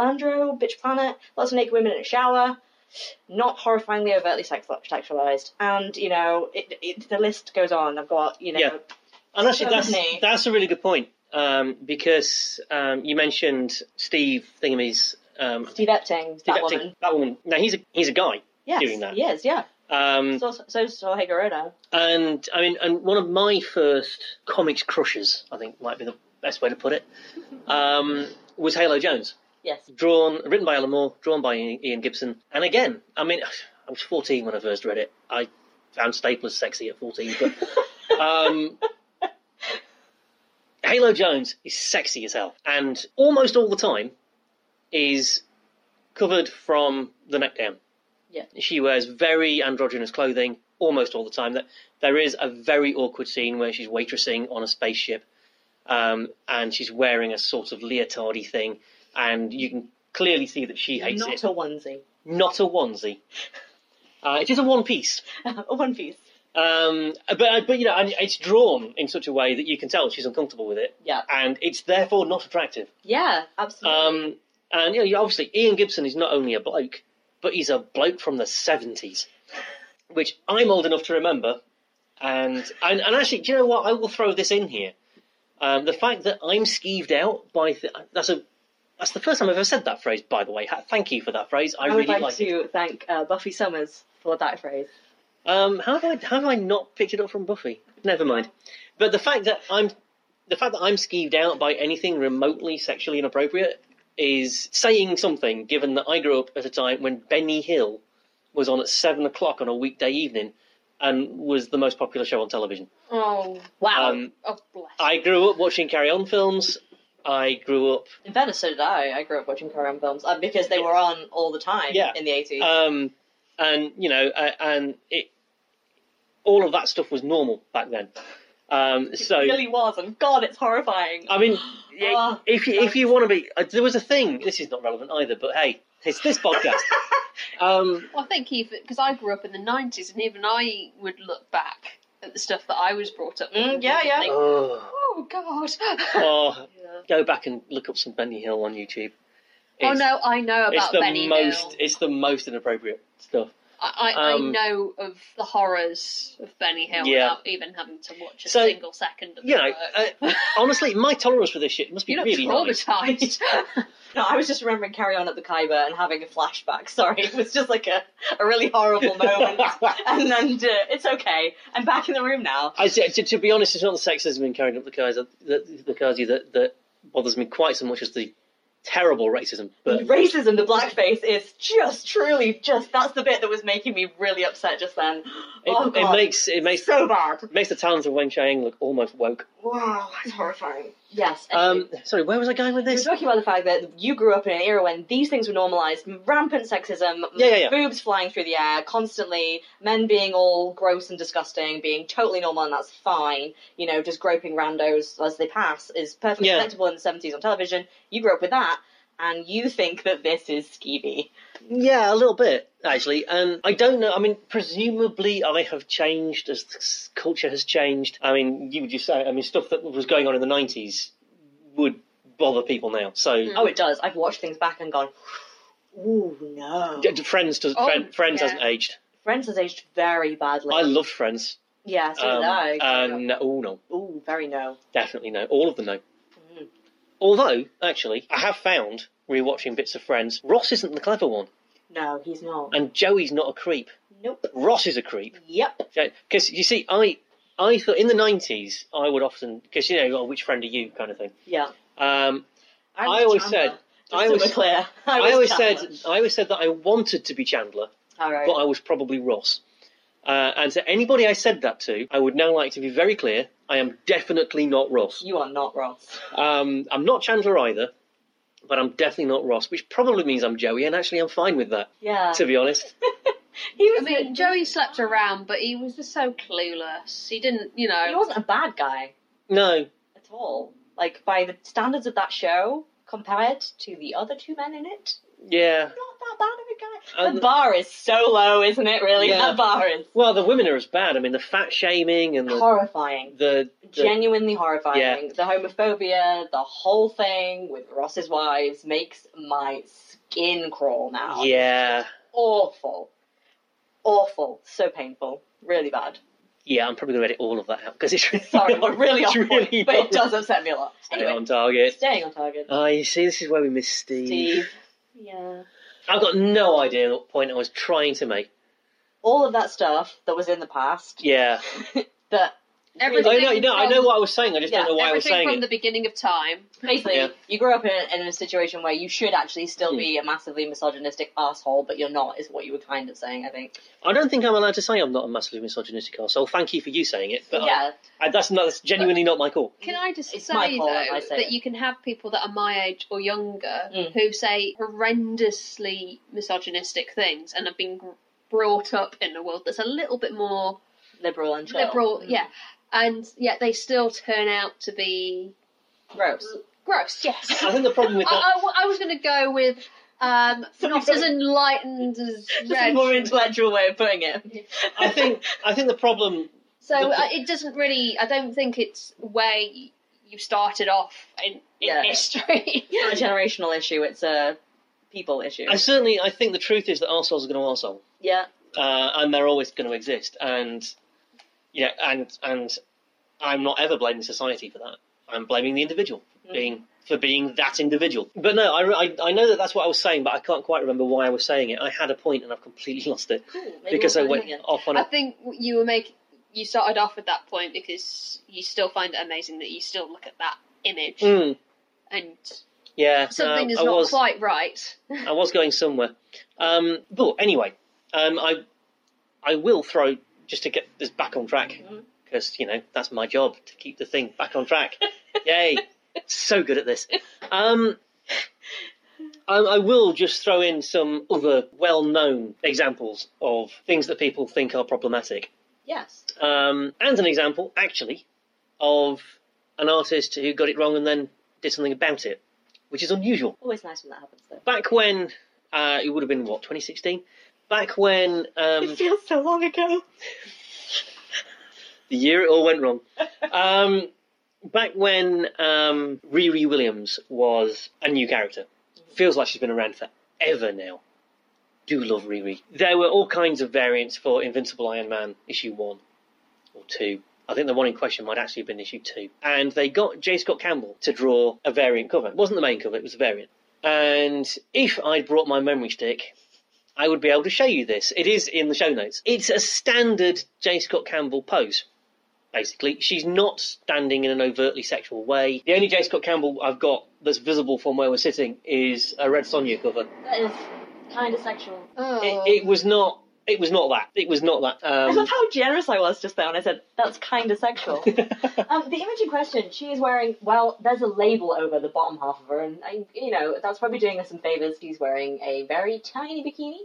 S3: Landro, Bitch Planet, lots of naked women in a shower. Not horrifyingly overtly sex- sexualized, and you know it, it, the list goes on. I've got you know
S1: Yeah. And actually, that's that's a really good point um, because um, you mentioned Steve Thingamy's um,
S3: Steve Epting,
S1: Steve
S3: that
S1: Epting,
S3: woman.
S1: that woman. Now he's a he's a guy,
S3: Yes,
S1: doing that.
S3: he is. Yeah.
S1: um,
S3: So so so
S1: and I mean, and one of my first comics crushes, I think might be the best way to put it, [laughs] um, was Halo Jones.
S3: Yes.
S1: Drawn, written by Alan Moore, drawn by Ian Gibson. And again, I mean, [sighs] I was 14 when I first read it. I found staplers sexy at 14, but [laughs] um, Halo Jones is sexy as hell, and almost all the time is covered from the neck down.
S3: Yeah.
S1: She wears very androgynous clothing almost all the time. That there is a very awkward scene where she's waitressing on a spaceship, um, and she's wearing a sort of leotardy thing, and you can clearly see that she hates it.
S3: Not
S1: it.
S3: a onesie.
S1: Not a onesie. Uh, it is a one piece. [laughs]
S3: a one piece.
S1: Um, but but you know, and it's drawn in such a way that you can tell she's uncomfortable with it,
S3: Yeah.
S1: and it's therefore not attractive.
S3: Yeah, absolutely.
S1: Um, and you know, obviously, Ian Gibson is not only a bloke, but he's a bloke from the seventies, [laughs] which I'm old enough to remember. And, and and actually, do you know what? I will throw this in here. Um, the fact that I'm skeeved out by th- that's a that's the first time I've ever said that phrase. By the way, Ha- thank you for that phrase. I,
S3: I,
S1: really
S3: would like,
S1: like it.
S3: to thank uh, Buffy Summers for that phrase.
S1: Um, how have I how have I not picked it up from Buffy? Never mind. But the fact that I'm the fact that I'm skeeved out by anything remotely sexually inappropriate is saying something. Given that I grew up at a time when Benny Hill was on at seven o'clock on a weekday evening and was the most popular show on television.
S3: Oh, wow.
S1: Um,
S2: Oh, bless.
S1: I grew up watching Carry On films. I grew up
S3: In fairness, so did I. I grew up watching Carry On films uh, because they were on all the time
S1: Yeah.
S3: in the 80s.
S1: um, and you know, uh, and it, all of that stuff was normal back then. Um, [laughs] so
S3: It really was, and God, it's horrifying.
S1: I mean, [gasps]
S3: Oh,
S1: if you, if you want to be, uh, there was a thing. This is not relevant either, but hey, it's this podcast. [laughs] um,
S2: Well, I think even because I grew up in the '90s, and even I would look back at the stuff that I was brought up with.
S3: Mm,
S2: and
S3: yeah, yeah.
S2: think,
S1: oh,
S2: oh God.
S1: oh,
S3: Yeah.
S1: Go back and look up some Benny Hill on YouTube.
S2: oh
S1: It's-
S2: no, I know
S1: it's
S2: about
S1: the
S2: Benny
S1: most.
S2: Hill.
S1: It's the most inappropriate stuff.
S2: I, I,
S1: um,
S2: I know of the horrors of Benny Hill
S1: Yeah.
S2: without even having to watch a
S1: So,
S2: single second of
S1: You know,
S2: the work.
S1: uh, [laughs] honestly, my tolerance for this shit must be
S2: you look
S1: really high.
S2: traumatized. [laughs]
S3: No, I was just remembering Carry On at the Khyber and having a flashback. Sorry, it was just like a, a really horrible moment. [laughs] and then uh, it's okay. I'm back in the room now.
S1: I, to, to be honest, it's not the sexism in carrying up the Khyber, the, the Kazi that, that bothers me quite so much as the terrible racism. But
S3: Racism, the blackface, is just truly just that's the bit that was making me really upset just then.
S1: it,
S3: oh
S1: it
S3: god,
S1: makes it makes
S3: so bad.
S1: makes the Talons of Weng-Chiang look almost woke.
S3: Wow, that's horrifying. Yes.
S1: Um, sorry, where was I going with
S3: We're
S1: this?
S3: talking about the fact that you grew up in an era when these things were normalised, rampant sexism,
S1: Yeah, yeah, yeah.
S3: boobs flying through the air, constantly, men being all gross and disgusting, being totally normal, and that's fine. You know, just groping randos as they pass is perfectly acceptable in the 70s on television. You grew up with that, and you think that this is skeevy.
S1: Yeah, a little bit actually, and I don't know. I mean, presumably I have changed as s- culture has changed. I mean, you would just say, I mean, stuff that was going on in the nineties would bother people now. So.
S2: Mm.
S3: Oh, it does. I've watched things back and gone, ooh, no.
S1: D- Friends does.
S2: Oh,
S1: Friend, Friends
S2: yeah.
S1: hasn't aged.
S3: Friends has aged very badly.
S1: I loved Friends.
S3: Yeah, so
S1: Um,
S3: did I.
S1: and oh no,
S3: Ooh, very no.
S1: definitely no. All of them no.
S3: Mm.
S1: Although, actually, I have found rewatching bits of Friends, Ross isn't the clever one,
S3: No, he's not.
S1: and Joey's not a creep.
S3: Nope.
S1: Ross is a creep.
S3: Yep.
S1: Because you see, I I thought in the nineties I would often because you know, oh, which friend are you kind of thing.
S3: Yeah.
S1: Um,
S3: I,
S1: always
S3: Chandler,
S1: said- I always-
S3: clear. [laughs] I,
S1: I, always
S3: Chandler.
S1: said I always said that I wanted to be Chandler,
S3: All right.
S1: but I was probably Ross. Uh, and to anybody I said that to, I would now like to be very clear: I am definitely not Ross.
S3: you are not Ross.
S1: Um, I'm not Chandler either, but I'm definitely not Ross, which probably means I'm Joey, and actually I'm fine with that,
S3: Yeah.
S1: to be honest. [laughs]
S3: he was.
S2: I mean, Joey slept around, but he was just so clueless. He didn't, you know.
S3: he wasn't a bad guy
S1: No,
S3: at all. Like by the standards of that show, compared to the other two men in it,
S1: yeah.
S3: not that bad of a guy.
S1: Um,
S3: the bar is so low, isn't it? Really,
S1: Yeah.
S3: that bar is
S1: Well, the women are as bad. I mean, the fat shaming and the
S3: horrifying.
S1: the, the
S3: Genuinely horrifying.
S1: Yeah.
S3: The homophobia, the whole thing with Ross's wives makes my skin crawl now.
S1: yeah,
S3: Awful. Awful. So painful. Really bad.
S1: yeah. I'm probably gonna edit all of that out because it's really [laughs]
S3: Sorry,
S1: not- [laughs]
S3: we're really
S1: it's
S3: off point,
S1: really
S3: but
S1: not
S3: it does upset me a lot.
S1: Stay
S3: Anyway,
S1: on target.
S3: staying on target.
S1: Oh, you see, this is where we miss Steve.
S3: Steve. Yeah.
S1: I've got no idea what point I was trying to make.
S3: All of that stuff that was in the past
S1: Yeah, [laughs]
S3: that
S2: Everything
S1: I know, you know, I know what I was saying. I just
S3: Yeah,
S1: don't know why I was
S2: Everything
S1: saying
S2: from
S1: it.
S2: the beginning of time.
S3: basically
S1: Yeah.
S3: you grew up in, in a situation where you should actually still
S1: Hmm.
S3: be a massively misogynistic asshole, but you're not, is what you were kind of saying, I think.
S1: I don't think I'm allowed to say I'm not a massively misogynistic asshole. Thank you for you saying it, but
S3: yeah.
S1: I, that's not, that's genuinely not my call.
S2: Can I just
S3: It's
S2: say
S3: my fault if
S2: though
S3: I say
S2: that
S3: it.
S2: you can have people that are my age or younger
S3: Mm.
S2: who say horrendously misogynistic things and have been gr- brought up in a world that's a little bit more
S3: Liberal and chill.
S2: liberal,
S3: Mm.
S2: yeah, and yet they still turn out to be
S3: Gross.
S2: gross. Yes,
S1: I think the problem with that.
S2: I- I was going to go with um, [laughs] not as enlightened as
S3: Just a
S2: Reg.
S3: more intellectual way of putting it. [laughs]
S1: I think I think the problem.
S2: So
S1: The-
S2: uh, it doesn't really. I don't think it's where y- you started off in, in
S3: Yeah.
S2: history.
S3: It's [laughs] not a generational issue, it's a people issue.
S1: I certainly I think the truth is that arseholes are going to arsehole.
S3: Yeah.
S1: uh, and they're always going to exist. And know, and and I'm not ever blaming society for that. I'm blaming the individual for
S3: Mm.
S1: being for being that individual. But no, I, I, I know that that's what I was saying, but I can't quite remember why I was saying it. I had a point and I've completely [laughs] lost it
S3: Cool.
S1: Because I went
S3: again.
S1: off on
S2: I
S1: a.
S2: think you were making. You started off with that point because you still find it amazing that you still look at that image
S1: Mm,
S2: and
S1: yeah,
S2: something
S1: no,
S2: is
S1: I
S2: not
S1: was
S2: quite right.
S1: I was going somewhere. Um, but anyway, um, I I will throw just to get this back on track because you know that's my job to keep the thing back on track. [laughs] Yay! So good at this. Um, [laughs] I, I will just throw in some other well-known examples of things that people think are problematic.
S3: Yes.
S1: Um, and an example, actually, of an artist who got it wrong and then did something about it, which is unusual.
S3: Always nice when that happens, though.
S1: Back when uh, it would have been what 2016. Back when um,
S3: It feels so long ago.
S1: the year it all went wrong. Um, back when um, Riri Williams was a new character. Feels like she's been around forever now. Do love Riri. There were all kinds of variants for Invincible Iron Man issue one or two. I think the one in question might actually have been issue two. And they got J. Scott Campbell to draw a variant cover. It wasn't the main cover, it was a variant. And if I'd brought my memory stick, I would be able to show you this. It is in the show notes. It's a standard J. Scott Campbell pose basically. She's not standing in an overtly sexual way. The only J. Scott Campbell I've got that's visible from where we're sitting is a Red Sonja cover.
S3: That is kind of sexual.
S2: Oh.
S1: It, it was not. It was not that. It was not that.
S3: I
S1: Um,
S3: love how generous I was just there when I said that's kind of sexual. [laughs] um, the image in question, she is wearing. Well, there's a label over the bottom half of her, and I, you know that's probably doing her some favors. She's wearing a very tiny bikini,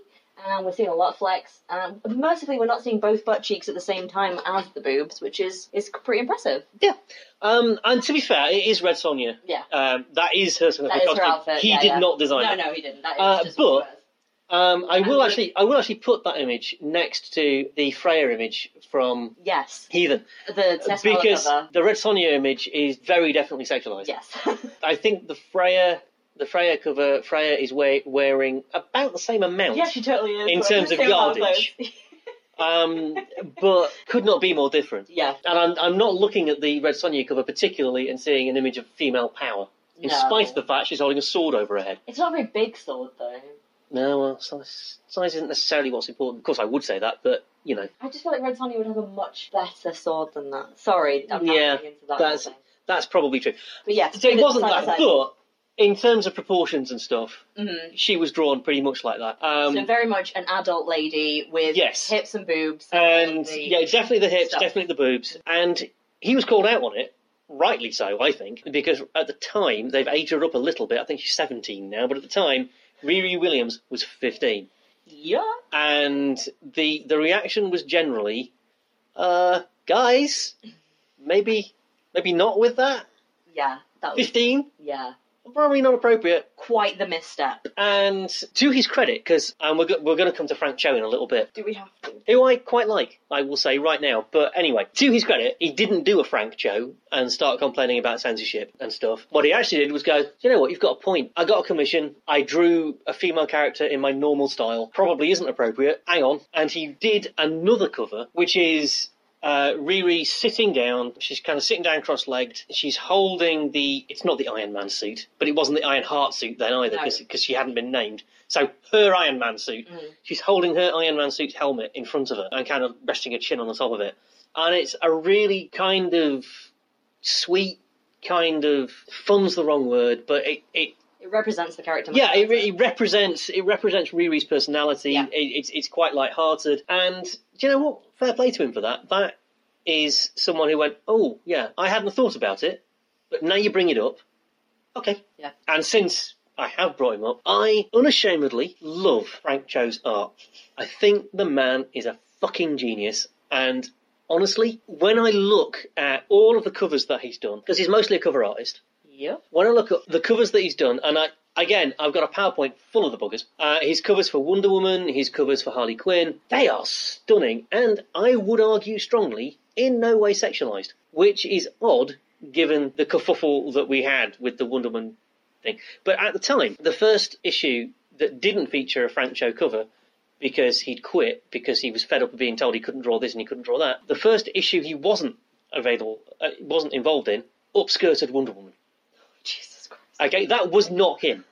S3: and we're seeing a lot of flex. Um, mercifully, we're not seeing both butt cheeks at the same time as the boobs, which is is pretty impressive. Yeah.
S1: Um, and to be fair, it is Red Sonja.
S3: Yeah.
S1: Um, that is her
S3: That is her outfit,
S1: He
S3: yeah,
S1: did
S3: yeah.
S1: not design
S3: No,
S1: it.
S3: no, no, he didn't. That is
S1: Uh,
S3: just
S1: but-
S3: what it was.
S1: Um, I will actually. I will actually put that image next to the Freya image from
S3: yes,
S1: Heathen
S3: the Tessella
S1: because
S3: cover.
S1: the Red Sonja image is very definitely sexualized.
S3: Yes. [laughs]
S1: I think the Freya, the Freya cover, Freya is we- wearing about the same amount.
S3: yeah, she totally is.
S1: In terms of
S3: same amount
S1: yardage.
S3: clothes. [laughs]
S1: um, but could not be more different.
S3: yeah.
S1: And I'm, I'm not looking at the Red Sonja cover particularly and seeing an image of female power, in
S3: No.
S1: spite of the fact she's holding a sword over her head.
S3: It's not a very big sword though.
S1: No, well, size, size isn't necessarily what's important. Of course, I would say that, but you know,
S3: I just feel like Red Sonja would have a much better sword than that. Sorry, I'm not
S1: Yeah,
S3: getting into that.
S1: that's- that's probably true.
S3: But yeah,
S1: So it wasn't that, but in terms of proportions and stuff,
S3: Mhm.
S1: she was drawn pretty much like that. Um,
S3: so very much an adult lady with
S1: Yes.
S3: hips and boobs.
S1: and
S3: the
S1: yeah, definitely the hips,
S3: stuff.
S1: definitely the boobs, and he was called out on it. Rightly so, I think, because at the time they've aged her up a little bit. I think she's 17 now, but at the time, Riri Williams was 15,
S3: Yeah.
S1: and the the reaction was generally, uh, guys, maybe maybe not with that.
S3: Yeah. That was
S1: 15,
S3: yeah.
S1: Probably not appropriate.
S3: Quite the misstep.
S1: And to his credit, because um, we're, go- we're going to come to Frank Cho in a little bit,
S3: Do we have to?
S1: who I quite like, I will say right now. But anyway, to his credit, he didn't do a Frank Cho and start complaining about censorship and stuff. What he actually did was go, you know what, you've got a point. I got a commission. I drew a female character in my normal style. Probably isn't appropriate. Hang on. And he did another cover, which is uh, Riri sitting down. She's kind of sitting down cross-legged. She's holding the. It's not the Iron Man suit, but it wasn't the Iron Heart suit then either,
S3: No.
S1: because she hadn't been named. So her Iron Man suit.
S3: Mm.
S1: She's holding her Iron Man suit helmet in front of her and kind of resting her chin on the top of it. And it's a really kind of sweet, kind of fun's the wrong word, but it, it
S3: It represents the character.
S1: yeah, it, it represents it represents Riri's personality.
S3: Yeah.
S1: It, it's it's quite light-hearted, and do you know what? Fair play to him for that. That is someone who went, oh yeah, I hadn't thought about it, but now you bring it up, okay.
S3: Yeah.
S1: And since I have brought him up, I unashamedly love Frank Cho's art. I think the man is a fucking genius, and honestly, when I look at all of the covers that he's done, because he's mostly a cover artist,
S3: Yep.
S1: when I look at the covers that he's done, and I again, I've got a PowerPoint full of the buggers. Uh, his covers for Wonder Woman, his covers for Harley Quinn, they are stunning, and I would argue strongly, in no way sexualized, which is odd given the kerfuffle that we had with the Wonder Woman thing. But at the time, the first issue that didn't feature a Frank Cho cover because he'd quit because he was fed up of being told he couldn't draw this and he couldn't draw that. The first issue he wasn't available, uh, wasn't involved in, upskirted Wonder Woman.
S3: Jesus Christ.
S1: Okay, that was not him.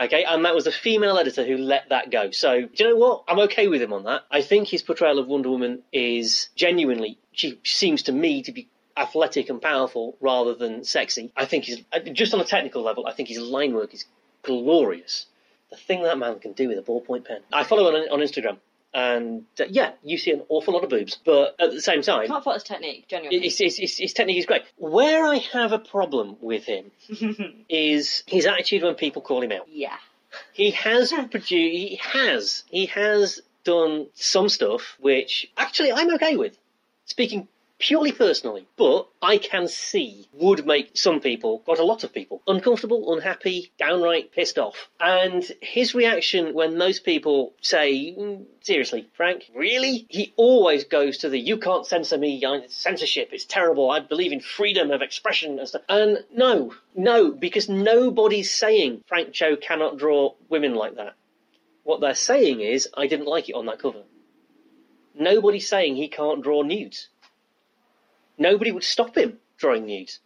S1: Okay, and that was a female editor who let that go. So, do you know what? I'm okay with him on that. I think his portrayal of Wonder Woman is genuinely, she seems to me to be athletic and powerful rather than sexy. I think he's, uh, just on a technical level, I think his line work is glorious. The thing that man can do with a ballpoint pen. I follow him on, on Instagram, and uh, yeah, you see an awful lot of boobs, but at the same time,
S3: Can't fault his technique, genuinely.
S1: his, his, his, his technique is great. Where I have a problem with him [laughs] is his attitude when people call him out.
S3: yeah.
S1: He has [laughs] produced, he has, he has done some stuff which actually I'm okay with. Speaking purely personally, but I can see would make some people, quite a lot of people, uncomfortable, unhappy, downright pissed off. And his reaction when those people say, "Mm, seriously, Frank, really? He always goes to the, you can't censor me, censorship, it's terrible, I believe in freedom of expression and stuff. And no, no, because nobody's saying Frank Cho cannot draw women like that. What they're saying is, I didn't like it on that cover. Nobody's saying he can't draw nudes. Nobody would stop him drawing nudes.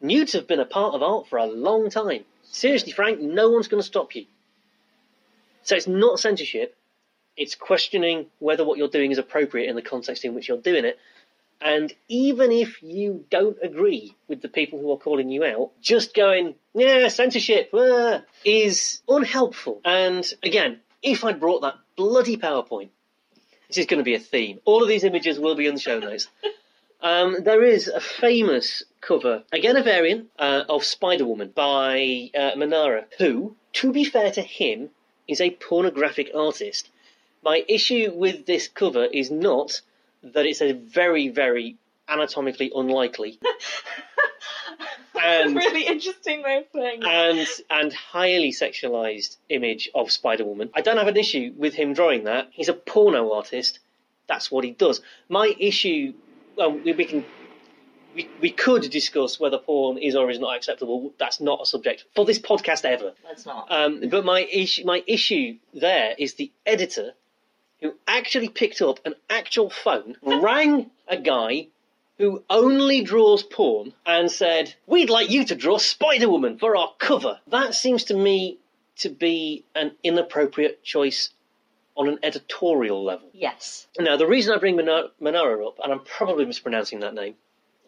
S1: Nudes have been a part of art for a long time. Seriously, Frank, no one's going to stop you. So it's not censorship. It's questioning whether what you're doing is appropriate in the context in which you're doing it. And even if you don't agree with the people who are calling you out, just going, yeah, censorship, ah, is unhelpful. And again, if I'd brought that bloody PowerPoint, this is going to be a theme. All of these images will be in the show notes. Um, there is a famous cover, again a variant, uh, of Spider Woman by uh, Manara, who, to be fair to him, is a pornographic artist. My issue with this cover is not that it's a very, very anatomically unlikely [laughs] and
S3: really interesting way of it.
S1: and and highly sexualized image of Spider Woman. I don't have an issue with him drawing that. He's a porno artist. That's what he does. My issue, well, we, we can. We, we could discuss whether porn is or is not acceptable. That's not a subject for this podcast ever.
S3: Let's not.
S1: Um, but my issue, my issue there is the editor who actually picked up an actual phone, [laughs] rang a guy who only draws porn, and said, "We'd like you to draw Spider Woman for our cover." That seems to me to be an inappropriate choice on an editorial level.
S3: yes.
S1: Now, the reason I bring Manara up, and I'm probably mispronouncing that name,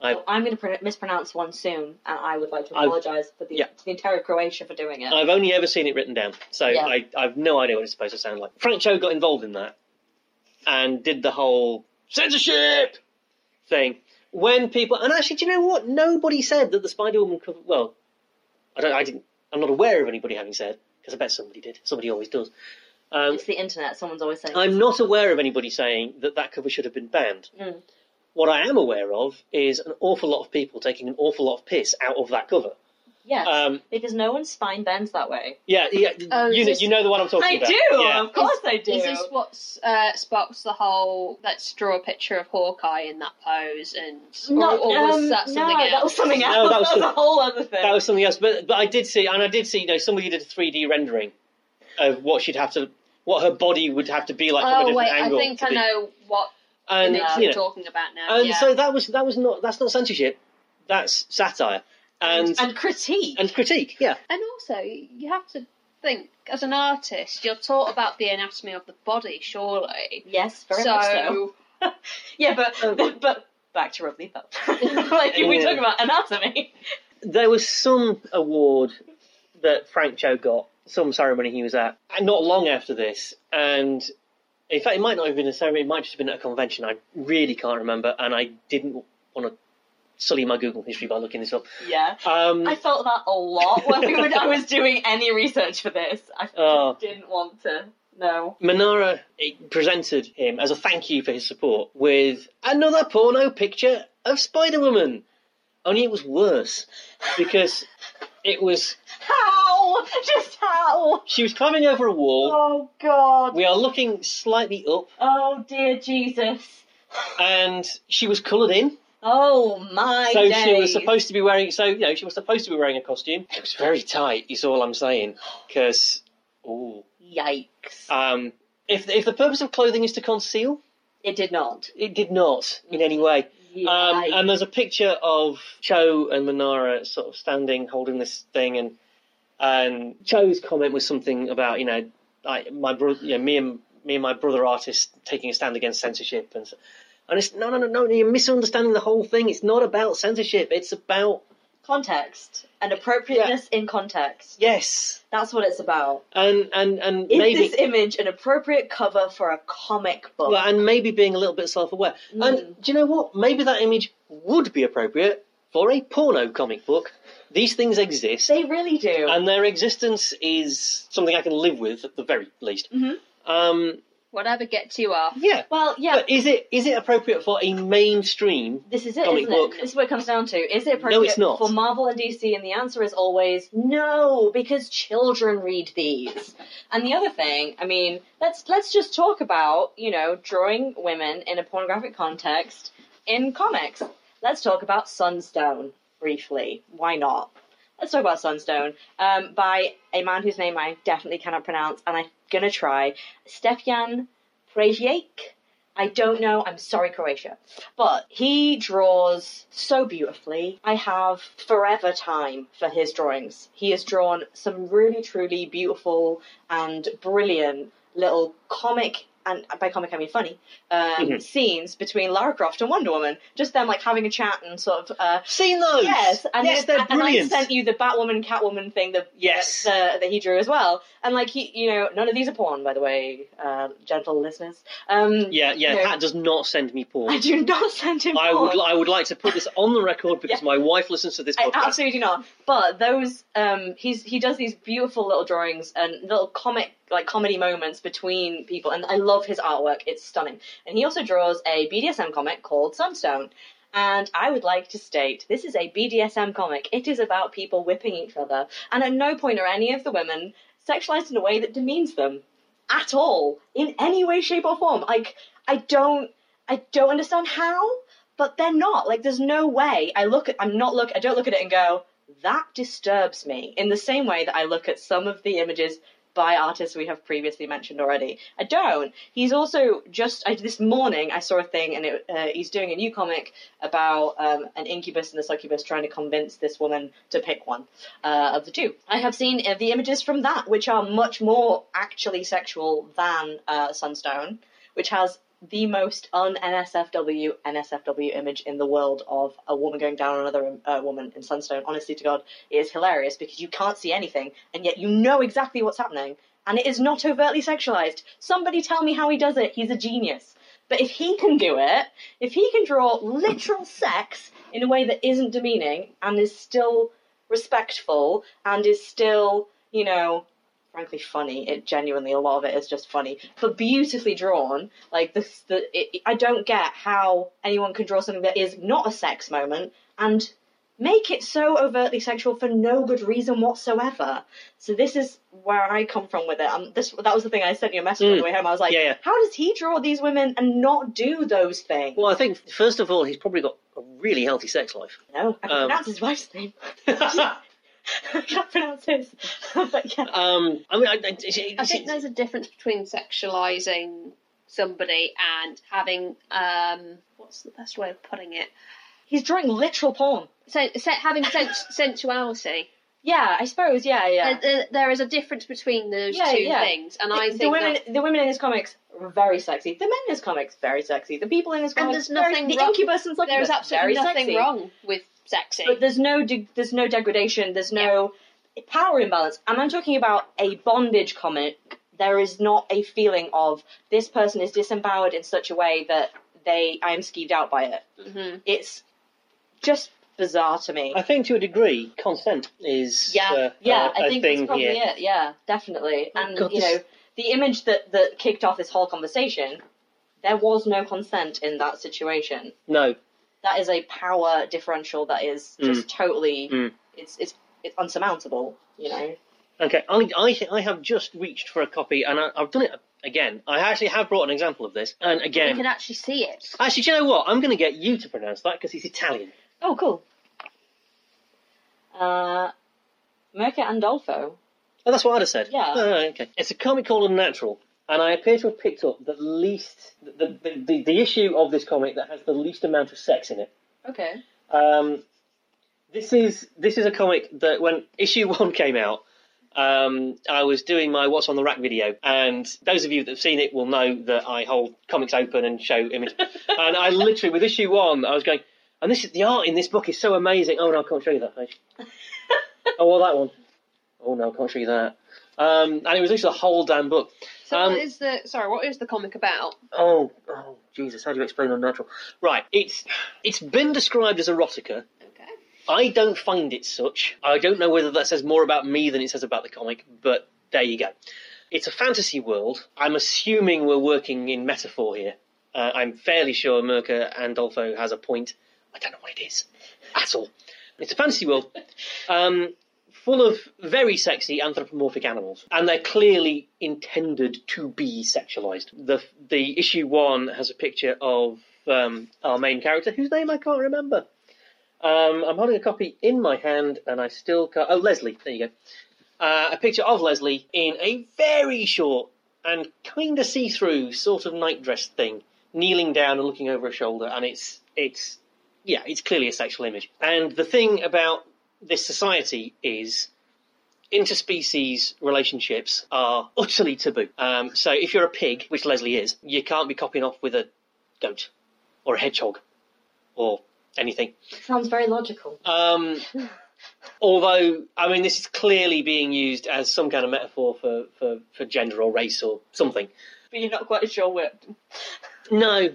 S1: I-
S3: Well, I'm going to pr- mispronounce one soon, and I would like to apologise for the,
S1: yeah.
S3: to the entire Croatia for doing it.
S1: I've only ever seen it written down, so
S3: Yeah.
S1: I, I've no idea what it's supposed to sound like. Frank Cho got involved in that and did the whole censorship thing. When people, and actually, do you know what? Nobody said that the Spider Woman cover. Well, I don't. I didn't. I'm not aware of anybody having said because I bet somebody did. Somebody always does. Um,
S3: it's the internet. Someone's always saying.
S1: I'm not aware of anybody saying that that cover should have been banned.
S3: Mm.
S1: What I am aware of is an awful lot of people taking an awful lot of piss out of that cover.
S3: Yes,
S1: Um,
S3: because no one's spine bends that way.
S1: yeah, yeah.
S2: Oh,
S1: you, know,
S2: this-
S1: you know the one I'm talking
S3: I
S1: about.
S3: do.
S1: Yeah.
S3: Of course, I do.
S2: Is this what uh, sparks the whole let's draw a picture of Hawkeye in that pose and or,
S3: Not,
S2: or was
S3: um,
S2: that something
S3: no,
S2: else? [laughs]
S3: that was something else.
S1: No, that was
S3: a whole other thing.
S1: That was something else, but but I did see, and I did see, you know, somebody did a 3D rendering of what she'd have to, what her body would have to be like from a
S2: Oh
S1: different
S2: wait, I
S1: angle.
S2: think I
S1: be-
S2: know what
S1: And
S2: image
S1: you
S2: you're
S1: know,
S2: talking about now.
S1: and
S2: yeah.
S1: so that was that was not that's not censorship, that's satire and
S3: and critique.
S1: and critique. Yeah,
S2: And also, you have to think, as an artist, you're taught about the anatomy of the body, surely.
S3: yes, very
S2: so,
S3: much so. [laughs] Yeah, but
S1: Um,
S3: but, but back to Rob Liefeld. [laughs] like if
S1: we
S3: talk about anatomy.
S1: there was some award that Frank Cho got, some ceremony he was at, and not long after this, and in fact, it might not have been a ceremony; it might just have been at a convention. I really can't remember, and I didn't want to sully my Google history by looking this up.
S3: Yeah.
S1: Um,
S3: I felt that a lot when we were, I was doing any research for this. I just
S1: Oh.
S3: didn't want to know.
S1: Manara presented him as a thank you for his support with another porno picture of Spider Woman. Only it was worse because it was
S3: How? [laughs]
S1: She was climbing over a wall.
S3: Oh God.
S1: We are looking slightly up,
S3: Oh dear Jesus.
S1: and she was coloured in.
S3: Oh my
S1: so
S3: days.
S1: she was supposed to be wearing. So you know, she was supposed to be wearing a costume. It was very tight. Is all I'm saying. Because, oh,
S3: Yikes.
S1: um, if if the purpose of clothing is to conceal,
S3: it did not.
S1: it did not in any way. Um,
S3: Yikes.
S1: and there's a picture of Cho and Manara sort of standing holding this thing, and and Cho's comment was something about you know, I, my brother, you know, me and me and my brother artist taking a stand against censorship, and so, and it's no, no, no, no, you're misunderstanding the whole thing. It's not about censorship. It's about
S3: context and appropriateness in context.
S1: yes,
S3: That's what it's about.
S1: and and and
S3: Is
S1: maybe
S3: this image an appropriate cover for a comic book?
S1: well, and maybe being a little bit self-aware.
S3: Mm.
S1: And do you know what? Maybe that image would be appropriate for a porno comic book. These things exist.
S3: they really do.
S1: and their existence is something I can live with at the very least.
S3: Mhm.
S1: Um,
S2: Whatever gets you off.
S1: Yeah.
S3: Well, yeah.
S1: But is it is it appropriate for a mainstream?
S3: This is it,
S1: comic
S3: isn't
S1: book.
S3: it? This is what it comes down to. Is it appropriate
S1: No, it's not.
S3: for Marvel and DC? And the answer is always no, because children read these. And the other thing, I mean, let's let's just talk about you know drawing women in a pornographic context in comics. Let's talk about Sunstone briefly. Why not? Let's talk about Sunstone um, by a man whose name I definitely cannot pronounce, and I'm gonna try. Stefan Prejek. I don't know. I'm sorry, Croatia. But he draws so beautifully. I have forever time for his drawings. He has drawn some really, truly beautiful and brilliant little comic. And by comic I mean funny um,
S1: Mhm.
S3: scenes between Lara Croft and Wonder Woman, just them like having a chat and sort of uh,
S1: Seen those?
S3: Yes, and
S1: yes, they're
S3: and
S1: brilliant.
S3: I sent you the Batwoman, Catwoman thing that
S1: Yes.
S3: that, that he drew as well. And like he, you know, none of these are porn, by the way, uh, gentle listeners. Um,
S1: yeah, yeah.
S3: No.
S1: Pat does not send me porn.
S3: I do not [laughs] send him
S1: I
S3: porn.
S1: would, I would like to put this on the record [laughs] because
S3: Yeah.
S1: my wife listens to this
S3: I
S1: podcast.
S3: absolutely not. But those, um, he's he does these beautiful little drawings and little comic like comedy moments between people, and I love his artwork. It's stunning. And he also draws a BDSM comic called Sunstone. And I would like to state this is a BDSM comic. It is about people whipping each other, and at no point are any of the women sexualized in a way that demeans them at all in any way, shape, or form. Like I don't, I don't understand how, but they're not. Like there's no way. I look at, I'm not look, I don't look at it and go that disturbs me in the same way that I look at some of the images by artists we have previously mentioned already. I don't. He's also just I, this morning I saw a thing and it, uh, he's doing a new comic about um, an incubus and a succubus trying to convince this woman to pick one uh, of the two. I have seen uh, the images from that, which are much more actually sexual than uh, Sunstone, which has the most un-NSFW NSFW image in the world of a woman going down on another uh, woman in Sunstone. Honestly to God, it is hilarious because you can't see anything and yet you know exactly what's happening and it is not overtly sexualized. Somebody tell me how he does it. He's a genius. But if he can do it, if he can draw literal sex in a way that isn't demeaning and is still respectful and is still, you know, frankly funny. It genuinely a lot of it is just funny, but beautifully drawn. Like this, the it, I don't get how anyone can draw something that is not a sex moment and make it so overtly sexual for no good reason whatsoever. So this is where I come from with it. Um, this that was the thing I sent you a message on
S1: Mm.
S3: the way home. I was like,
S1: Yeah, yeah.
S3: how does he draw these women and not do those things?
S1: Well, I think first of all, he's probably got a really healthy sex life.
S3: no, I can
S1: Um,
S3: pronounce his wife's name. [laughs] [laughs] I can't pronounce his. [laughs] but yeah.
S1: um, I mean, I, I,
S2: I think there's a difference between sexualizing somebody and having um what's the best way of putting it?
S3: He's drawing literal porn.
S2: Sen- se- having sens- [laughs] sensuality.
S3: Yeah, I suppose. Yeah, yeah.
S2: There, there- there is a difference between those
S3: Yeah,
S2: two
S3: yeah.
S2: things, and I think
S3: the women,
S2: that-
S3: the women in his comics are very sexy. The men in his comics are very sexy. The people in his
S2: And
S3: comics
S2: there's
S3: very-
S2: nothing
S3: the
S2: wrong-
S3: incubus and succubus
S2: there is absolutely nothing
S3: sexy.
S2: wrong with sexy.
S3: But there's no de- there's no degradation. There's no power imbalance. And I'm talking about a bondage comic. There is not a feeling of this person is disempowered in such a way that they I am skeeved out by it.
S2: Mhm.
S3: It's just bizarre to me.
S1: I think to a degree, consent is
S3: Yeah,
S1: uh,
S3: yeah,
S1: a,
S3: I
S1: a
S3: think
S1: thing
S3: that's probably
S1: here.
S3: it. Yeah, definitely.
S1: Oh,
S3: and
S1: God,
S3: you
S1: this-
S3: know, the image that that kicked off this whole conversation, there was no consent in that situation.
S1: No,
S3: That is a power differential that is just totally
S1: Mm.
S3: it's it's it's unsurmountable. You know.
S1: okay. I, I, I have just reached for a copy, and I, I've done it again. I actually have brought an example of this, and again, you
S2: can actually see it.
S1: actually, do you know what? I'm going to get you to pronounce that because he's Italian.
S3: Oh, cool. Uh, Mirka Andolfo.
S1: Oh, that's what I'd have said.
S3: Yeah.
S1: Oh, okay. It's a comic called Unnatural, and I appear to have picked up the least, the, the, the, the issue of this comic that has the least amount of sex in it.
S3: Okay.
S1: Um, this is this is a comic that when issue [laughs] one came out, um, I was doing my What's on the Rack video, and those of you that have seen it will know that I hold comics open and show images. [laughs] and I literally, with issue one, I was going, and this is the art in this book is so amazing. Oh no, I can't show you that [laughs] oh, well, that one. Oh no, I can't show you that. Um, and it was literally the whole damn book.
S2: So
S1: Um,
S2: what is the sorry? What is the comic about?
S1: Oh, oh, Jesus! How do you explain unnatural? Right, it's it's been described as erotica.
S2: Okay.
S1: I don't find it such. I don't know whether that says more about me than it says about the comic, but there you go. It's a fantasy world. I'm assuming we're working in metaphor here. Uh, I'm fairly sure Mirka Andolfo has a point. I don't know what it is at all. It's a fantasy world [laughs] um, full of very sexy anthropomorphic animals, and they're clearly intended to be sexualized. The the issue one has a picture of um, our main character, whose name I can't remember. Um, I'm holding a copy in my hand, and I still can't. Oh, Leslie. There you go. Uh, a picture of Leslie in a very short and kind of see-through sort of nightdress thing, kneeling down and looking over her shoulder, and it's it's yeah, it's clearly a sexual image. And the thing about this society is interspecies relationships are [laughs] utterly taboo. Um, so if you're a pig, which Leslie is, you can't be copying off with a goat or a hedgehog or anything.
S3: Sounds very logical.
S1: Um, [laughs] although, I mean, this is clearly being used as some kind of metaphor for, for, for gender or race or something.
S3: But you're not quite sure where.
S1: No,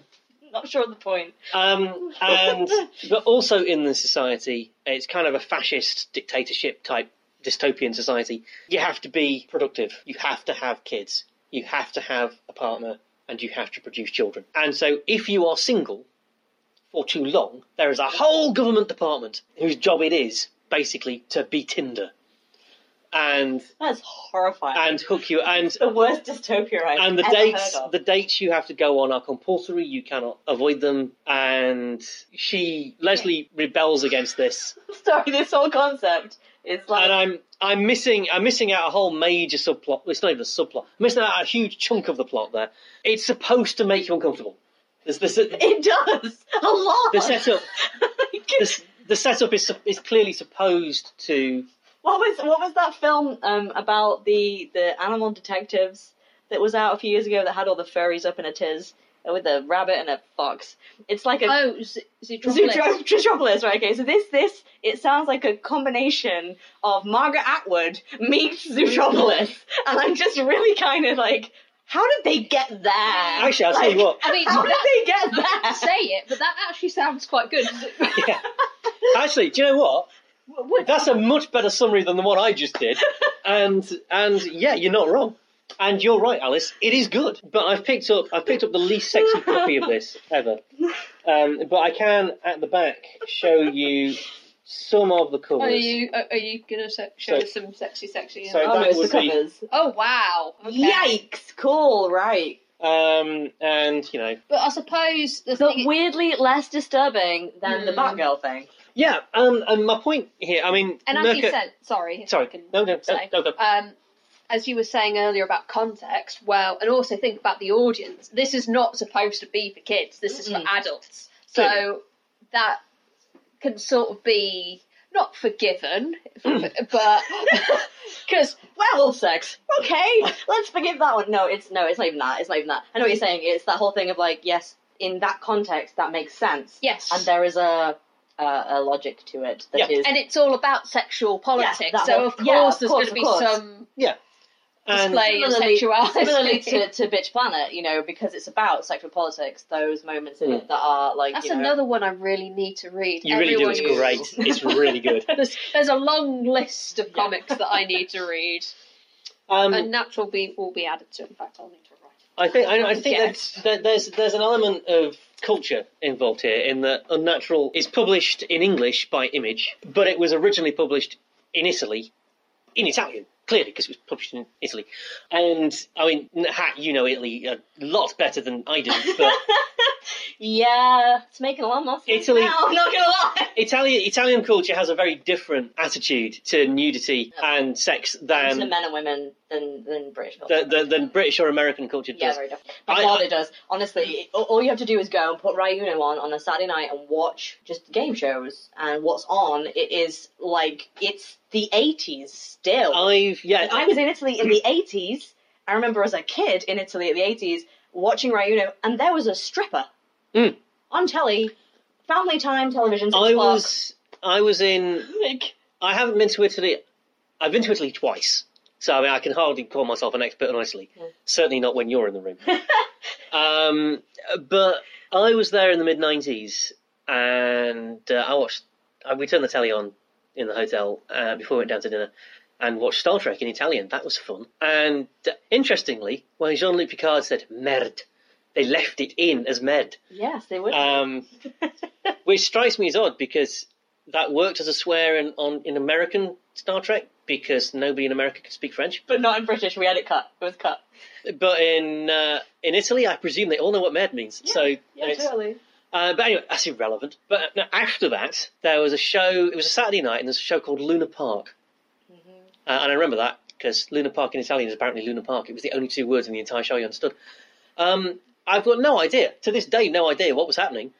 S3: Not sure of the point.
S1: Um, and [laughs] but also in the society, it's kind of a fascist dictatorship type dystopian society. You have to be productive. You have to have kids. You have to have a partner, and you have to produce children. And so, if you are single for too long, there is a whole government department whose job it is basically to be Tinder and
S3: That's horrifying.
S1: and hook you and
S3: the worst dystopia I've
S1: and the
S3: ever
S1: dates
S3: heard of.
S1: the dates you have to go on are compulsory you cannot avoid them and she leslie rebels against this [laughs]
S3: Sorry, this whole concept is like.
S1: and i'm i'm missing i'm missing out a whole major subplot it's not even a subplot i'm missing out a huge chunk of the plot there it's supposed to make you uncomfortable there's this
S3: it does a lot.
S1: the setup [laughs] the, the setup is, is clearly supposed to
S3: What was what was that film um, about the the animal detectives that was out a few years ago that had all the furries up in a tiz uh, with a rabbit and a fox? It's like a
S2: Oh, Z- Zootropolis.
S3: Zootropolis, right? Okay, so this this it sounds like a combination of Margaret Atwood meets Zootropolis, [laughs] and I'm just really kind of like, how did they get there?
S1: Actually, I'll tell you what. [laughs]
S2: I mean,
S3: How did they get there?
S2: say it, but that actually sounds quite good. [laughs]
S1: yeah. actually do you know what
S2: Would-
S1: That's a much better summary than the one I just did. [laughs] And and yeah, you're not wrong. And you're right, Alice. It is good. But I've picked up I've picked up the least sexy [laughs] copy of this ever. Um, but I can at the back show you some of the covers.
S2: Are you are are you gonna se- show
S1: So-
S2: us some sexy, sexy?
S1: So
S3: Oh,
S1: that
S3: no, it's the
S1: was the-
S3: covers.
S2: oh wow! Okay.
S3: Yikes! Cool, right?
S1: Um, and you know,
S2: But I suppose the
S3: But
S2: thing.
S3: weirdly less disturbing than the
S2: Hmm.
S3: Batgirl thing.
S1: Yeah. Um, and my point here. I mean,
S2: and as you said, sorry,
S1: sorry,
S2: can
S1: no, no, no,
S2: say,
S1: no, no.
S2: um, as you were saying earlier about context, well, and also think about the audience. This is not supposed to be for kids. This is for adults. So that can sort of be not forgiven, [clears throat] but because [laughs]
S3: well, sex. Okay, let's forgive that one. No, it's no, it's not even that. It's not even that. I know what you're saying. It's that whole thing of like, yes, in that context, that makes sense,
S2: yes,
S3: and there is a a, a logic to it that is.
S1: Yeah.
S2: and it's all about sexual politics.
S3: that
S2: so
S3: one-
S2: of course
S3: yeah, of
S2: there's
S3: course,
S2: going to be
S3: course.
S2: some
S1: And
S2: display of
S3: Similarly-
S2: sexuality.
S3: Similarly to, [laughs] to Bitch Planet, you know, because it's about sexual politics, those moments in it that are like,
S2: That's
S3: you know,
S2: another one I really need to read.
S1: you really do. It's
S2: Everyone-
S1: great. It's really good. [laughs]
S2: There's, there's a long list of comics that I need to read, [laughs]
S1: Um,
S2: and that will be will be added to. In fact, I'll need to write.
S1: I think I, I think that, there's there's an element of culture involved here in that Unnatural is published in English by Image, but it was originally published in Italy in Italian. Clearly, because it was published in Italy, and I mean, ha, you know Italy a lot better than I do. But [laughs]
S3: yeah, it's making a lot more sense
S1: Italy-
S3: now, [laughs] I'm not gonna lie.
S1: Italian Italian culture has a very different attitude to nudity and sex
S3: to
S1: than
S3: men and women than than British culture.
S1: than, than, than British or American culture
S3: Yeah,
S1: does.
S3: very different. My
S1: I-
S3: God,
S1: I-
S3: it does. Honestly, all- all you have to do is go and put Rai Uno on on a Saturday night and watch just game shows. And what's on, it is like it's the eighties still.
S1: I've yeah.
S3: I was in Italy in the [clears throat] eighties. I remember as a kid in Italy in the eighties watching Rai Uno, and there was a stripper
S1: Mm.
S3: on telly, family time television. Six
S1: I was I was in
S3: like,
S1: I haven't been to Italy. I've been to Italy twice, so I mean I can hardly call myself an expert on Italy.
S3: Yeah.
S1: Certainly not when you're in the room. [laughs] um, but I was there in the mid '90s, and uh, I watched. Uh, we turned the telly on in the hotel uh, before we went down to dinner, and watched Star Trek in Italian. That was fun. And uh, interestingly, when Jean-Luc Picard said "merde," they left it in as "med,"
S3: Yes, they would.
S1: um, [laughs] which strikes me as odd because that worked as a swear in, on in American Star Trek because nobody in America could speak French.
S3: but not in British. We had it cut. It was cut.
S1: But in uh, in Italy, I presume they all know what "med" means. so
S3: yeah, totally.
S1: Uh, but anyway, that's irrelevant. But uh, after that, there was a show. It was a Saturday night, and there's a show called Luna Park.
S3: Mm-hmm.
S1: Uh, and I remember that because Luna Park in Italian is apparently Luna Park. It was the only two words in the entire show you understood. Um, I've got no idea to this day, no idea what was happening.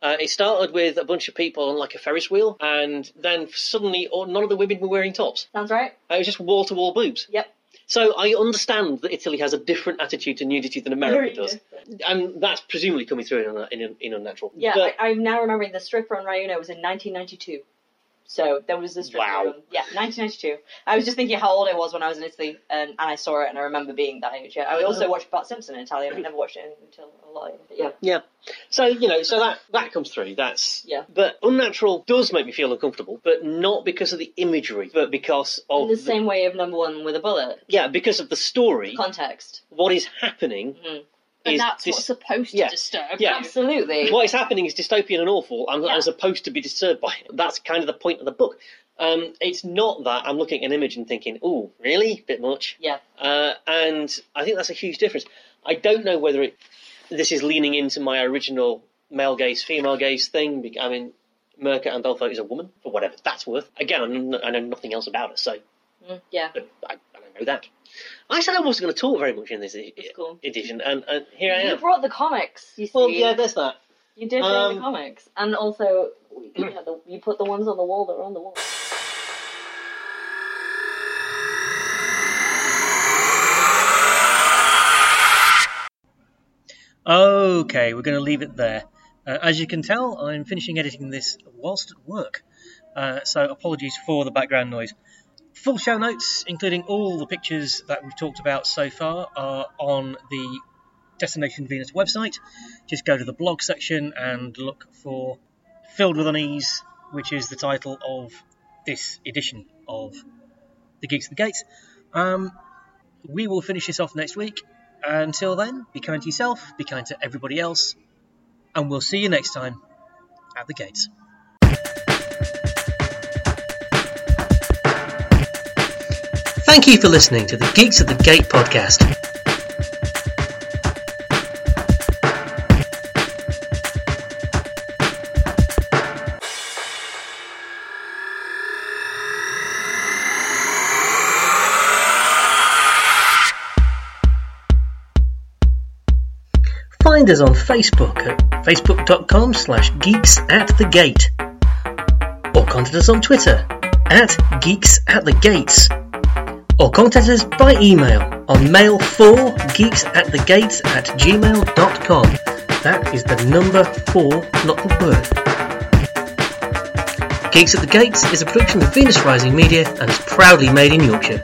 S1: Uh, it started with a bunch of people on like a Ferris wheel, and then suddenly, all, none of the women were wearing tops.
S3: Sounds right.
S1: Uh, It was just wall to wall boobs.
S3: Yep.
S1: So I understand that Italy has a different attitude to nudity than America does, and that's presumably coming through in, a, in, in unnatural.
S3: Yeah,
S1: But-
S3: I, I'm now remembering the stripper on Rai Uno was in 1992. So there was this.
S1: Wow.
S3: on- yeah, 1992. I was just thinking how old I was when I was in Italy, and, and I saw it, and I remember being that age. Yeah, I also watched Bart Simpson in Italian. I never watched it until a lot. Yeah.
S1: Yeah. So you know, so that that comes through. That's
S3: Yeah.
S1: But unnatural does make me feel uncomfortable, but not because of the imagery, but because of
S3: In the same way of number one with a bullet.
S1: yeah, because of the story.
S3: Context.
S1: What is happening
S3: Mhm.
S2: And
S1: is
S2: that's
S1: dis-
S2: what's supposed to
S1: yeah.
S2: disturb.
S1: Yeah.
S3: Absolutely.
S1: what is happening is dystopian and awful. I'm,
S3: Yeah.
S1: I'm supposed to be disturbed by it. That's kind of the point of the book. Um, it's not that I'm looking at an image and thinking, "Oh, really? Bit much."
S3: Yeah.
S1: Uh, and I think that's a huge difference. I don't know whether it this is leaning into my original male gaze, female gaze thing. bec- I mean, Mirka Andolfo is a woman, for whatever that's worth. Again, I know, I know nothing else about her, so
S3: Mm, yeah.
S1: but I, I don't know that. I said I wasn't going to talk very much in this e-
S3: cool.
S1: edition, and, and here I am.
S3: You brought the comics. You see.
S1: Well, yeah, there's that.
S3: You did bring
S1: Um,
S3: the comics, and also you, had the, you put the ones on the wall that were on the wall.
S4: Okay, we're going to leave it there. Uh, as you can tell, I'm finishing editing this whilst at work, uh, so apologies for the background noise. Full show notes, including all the pictures that we've talked about so far, are on the Destination Venus website. Just go to the blog section and look for Filled with Unease, which is the title of this edition of The Geeks of the Gates. Um, we will finish this off next week. Until then, be kind to yourself, be kind to everybody else, and we'll see you next time at the gates.
S1: Thank you for listening to the Geeks at the Gate podcast. Find us on Facebook at facebook.com slash geeks at the gate or contact us on Twitter at geeks at the gates or contact us by email on mail4geeks at the gates at gmail.com. That is the number four, not the word. Geeks at the Gates is a production of Venus Rising Media and is proudly made in Yorkshire.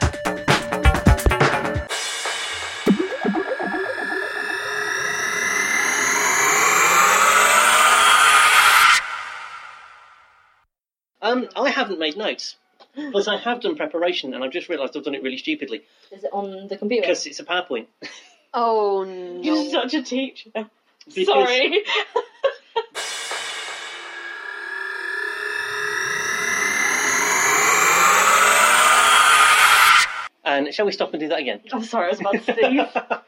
S1: Um, I haven't made notes, but I have done preparation, and I've just realised I've done it really stupidly
S3: Is it on the computer?
S1: because it's a PowerPoint. [laughs]
S2: Oh
S3: You're
S2: no.
S3: such a teacher.
S1: Because-
S3: Sorry. [laughs] [laughs]
S1: And shall we stop and do that again?
S3: I'm sorry, I was about to sneeze.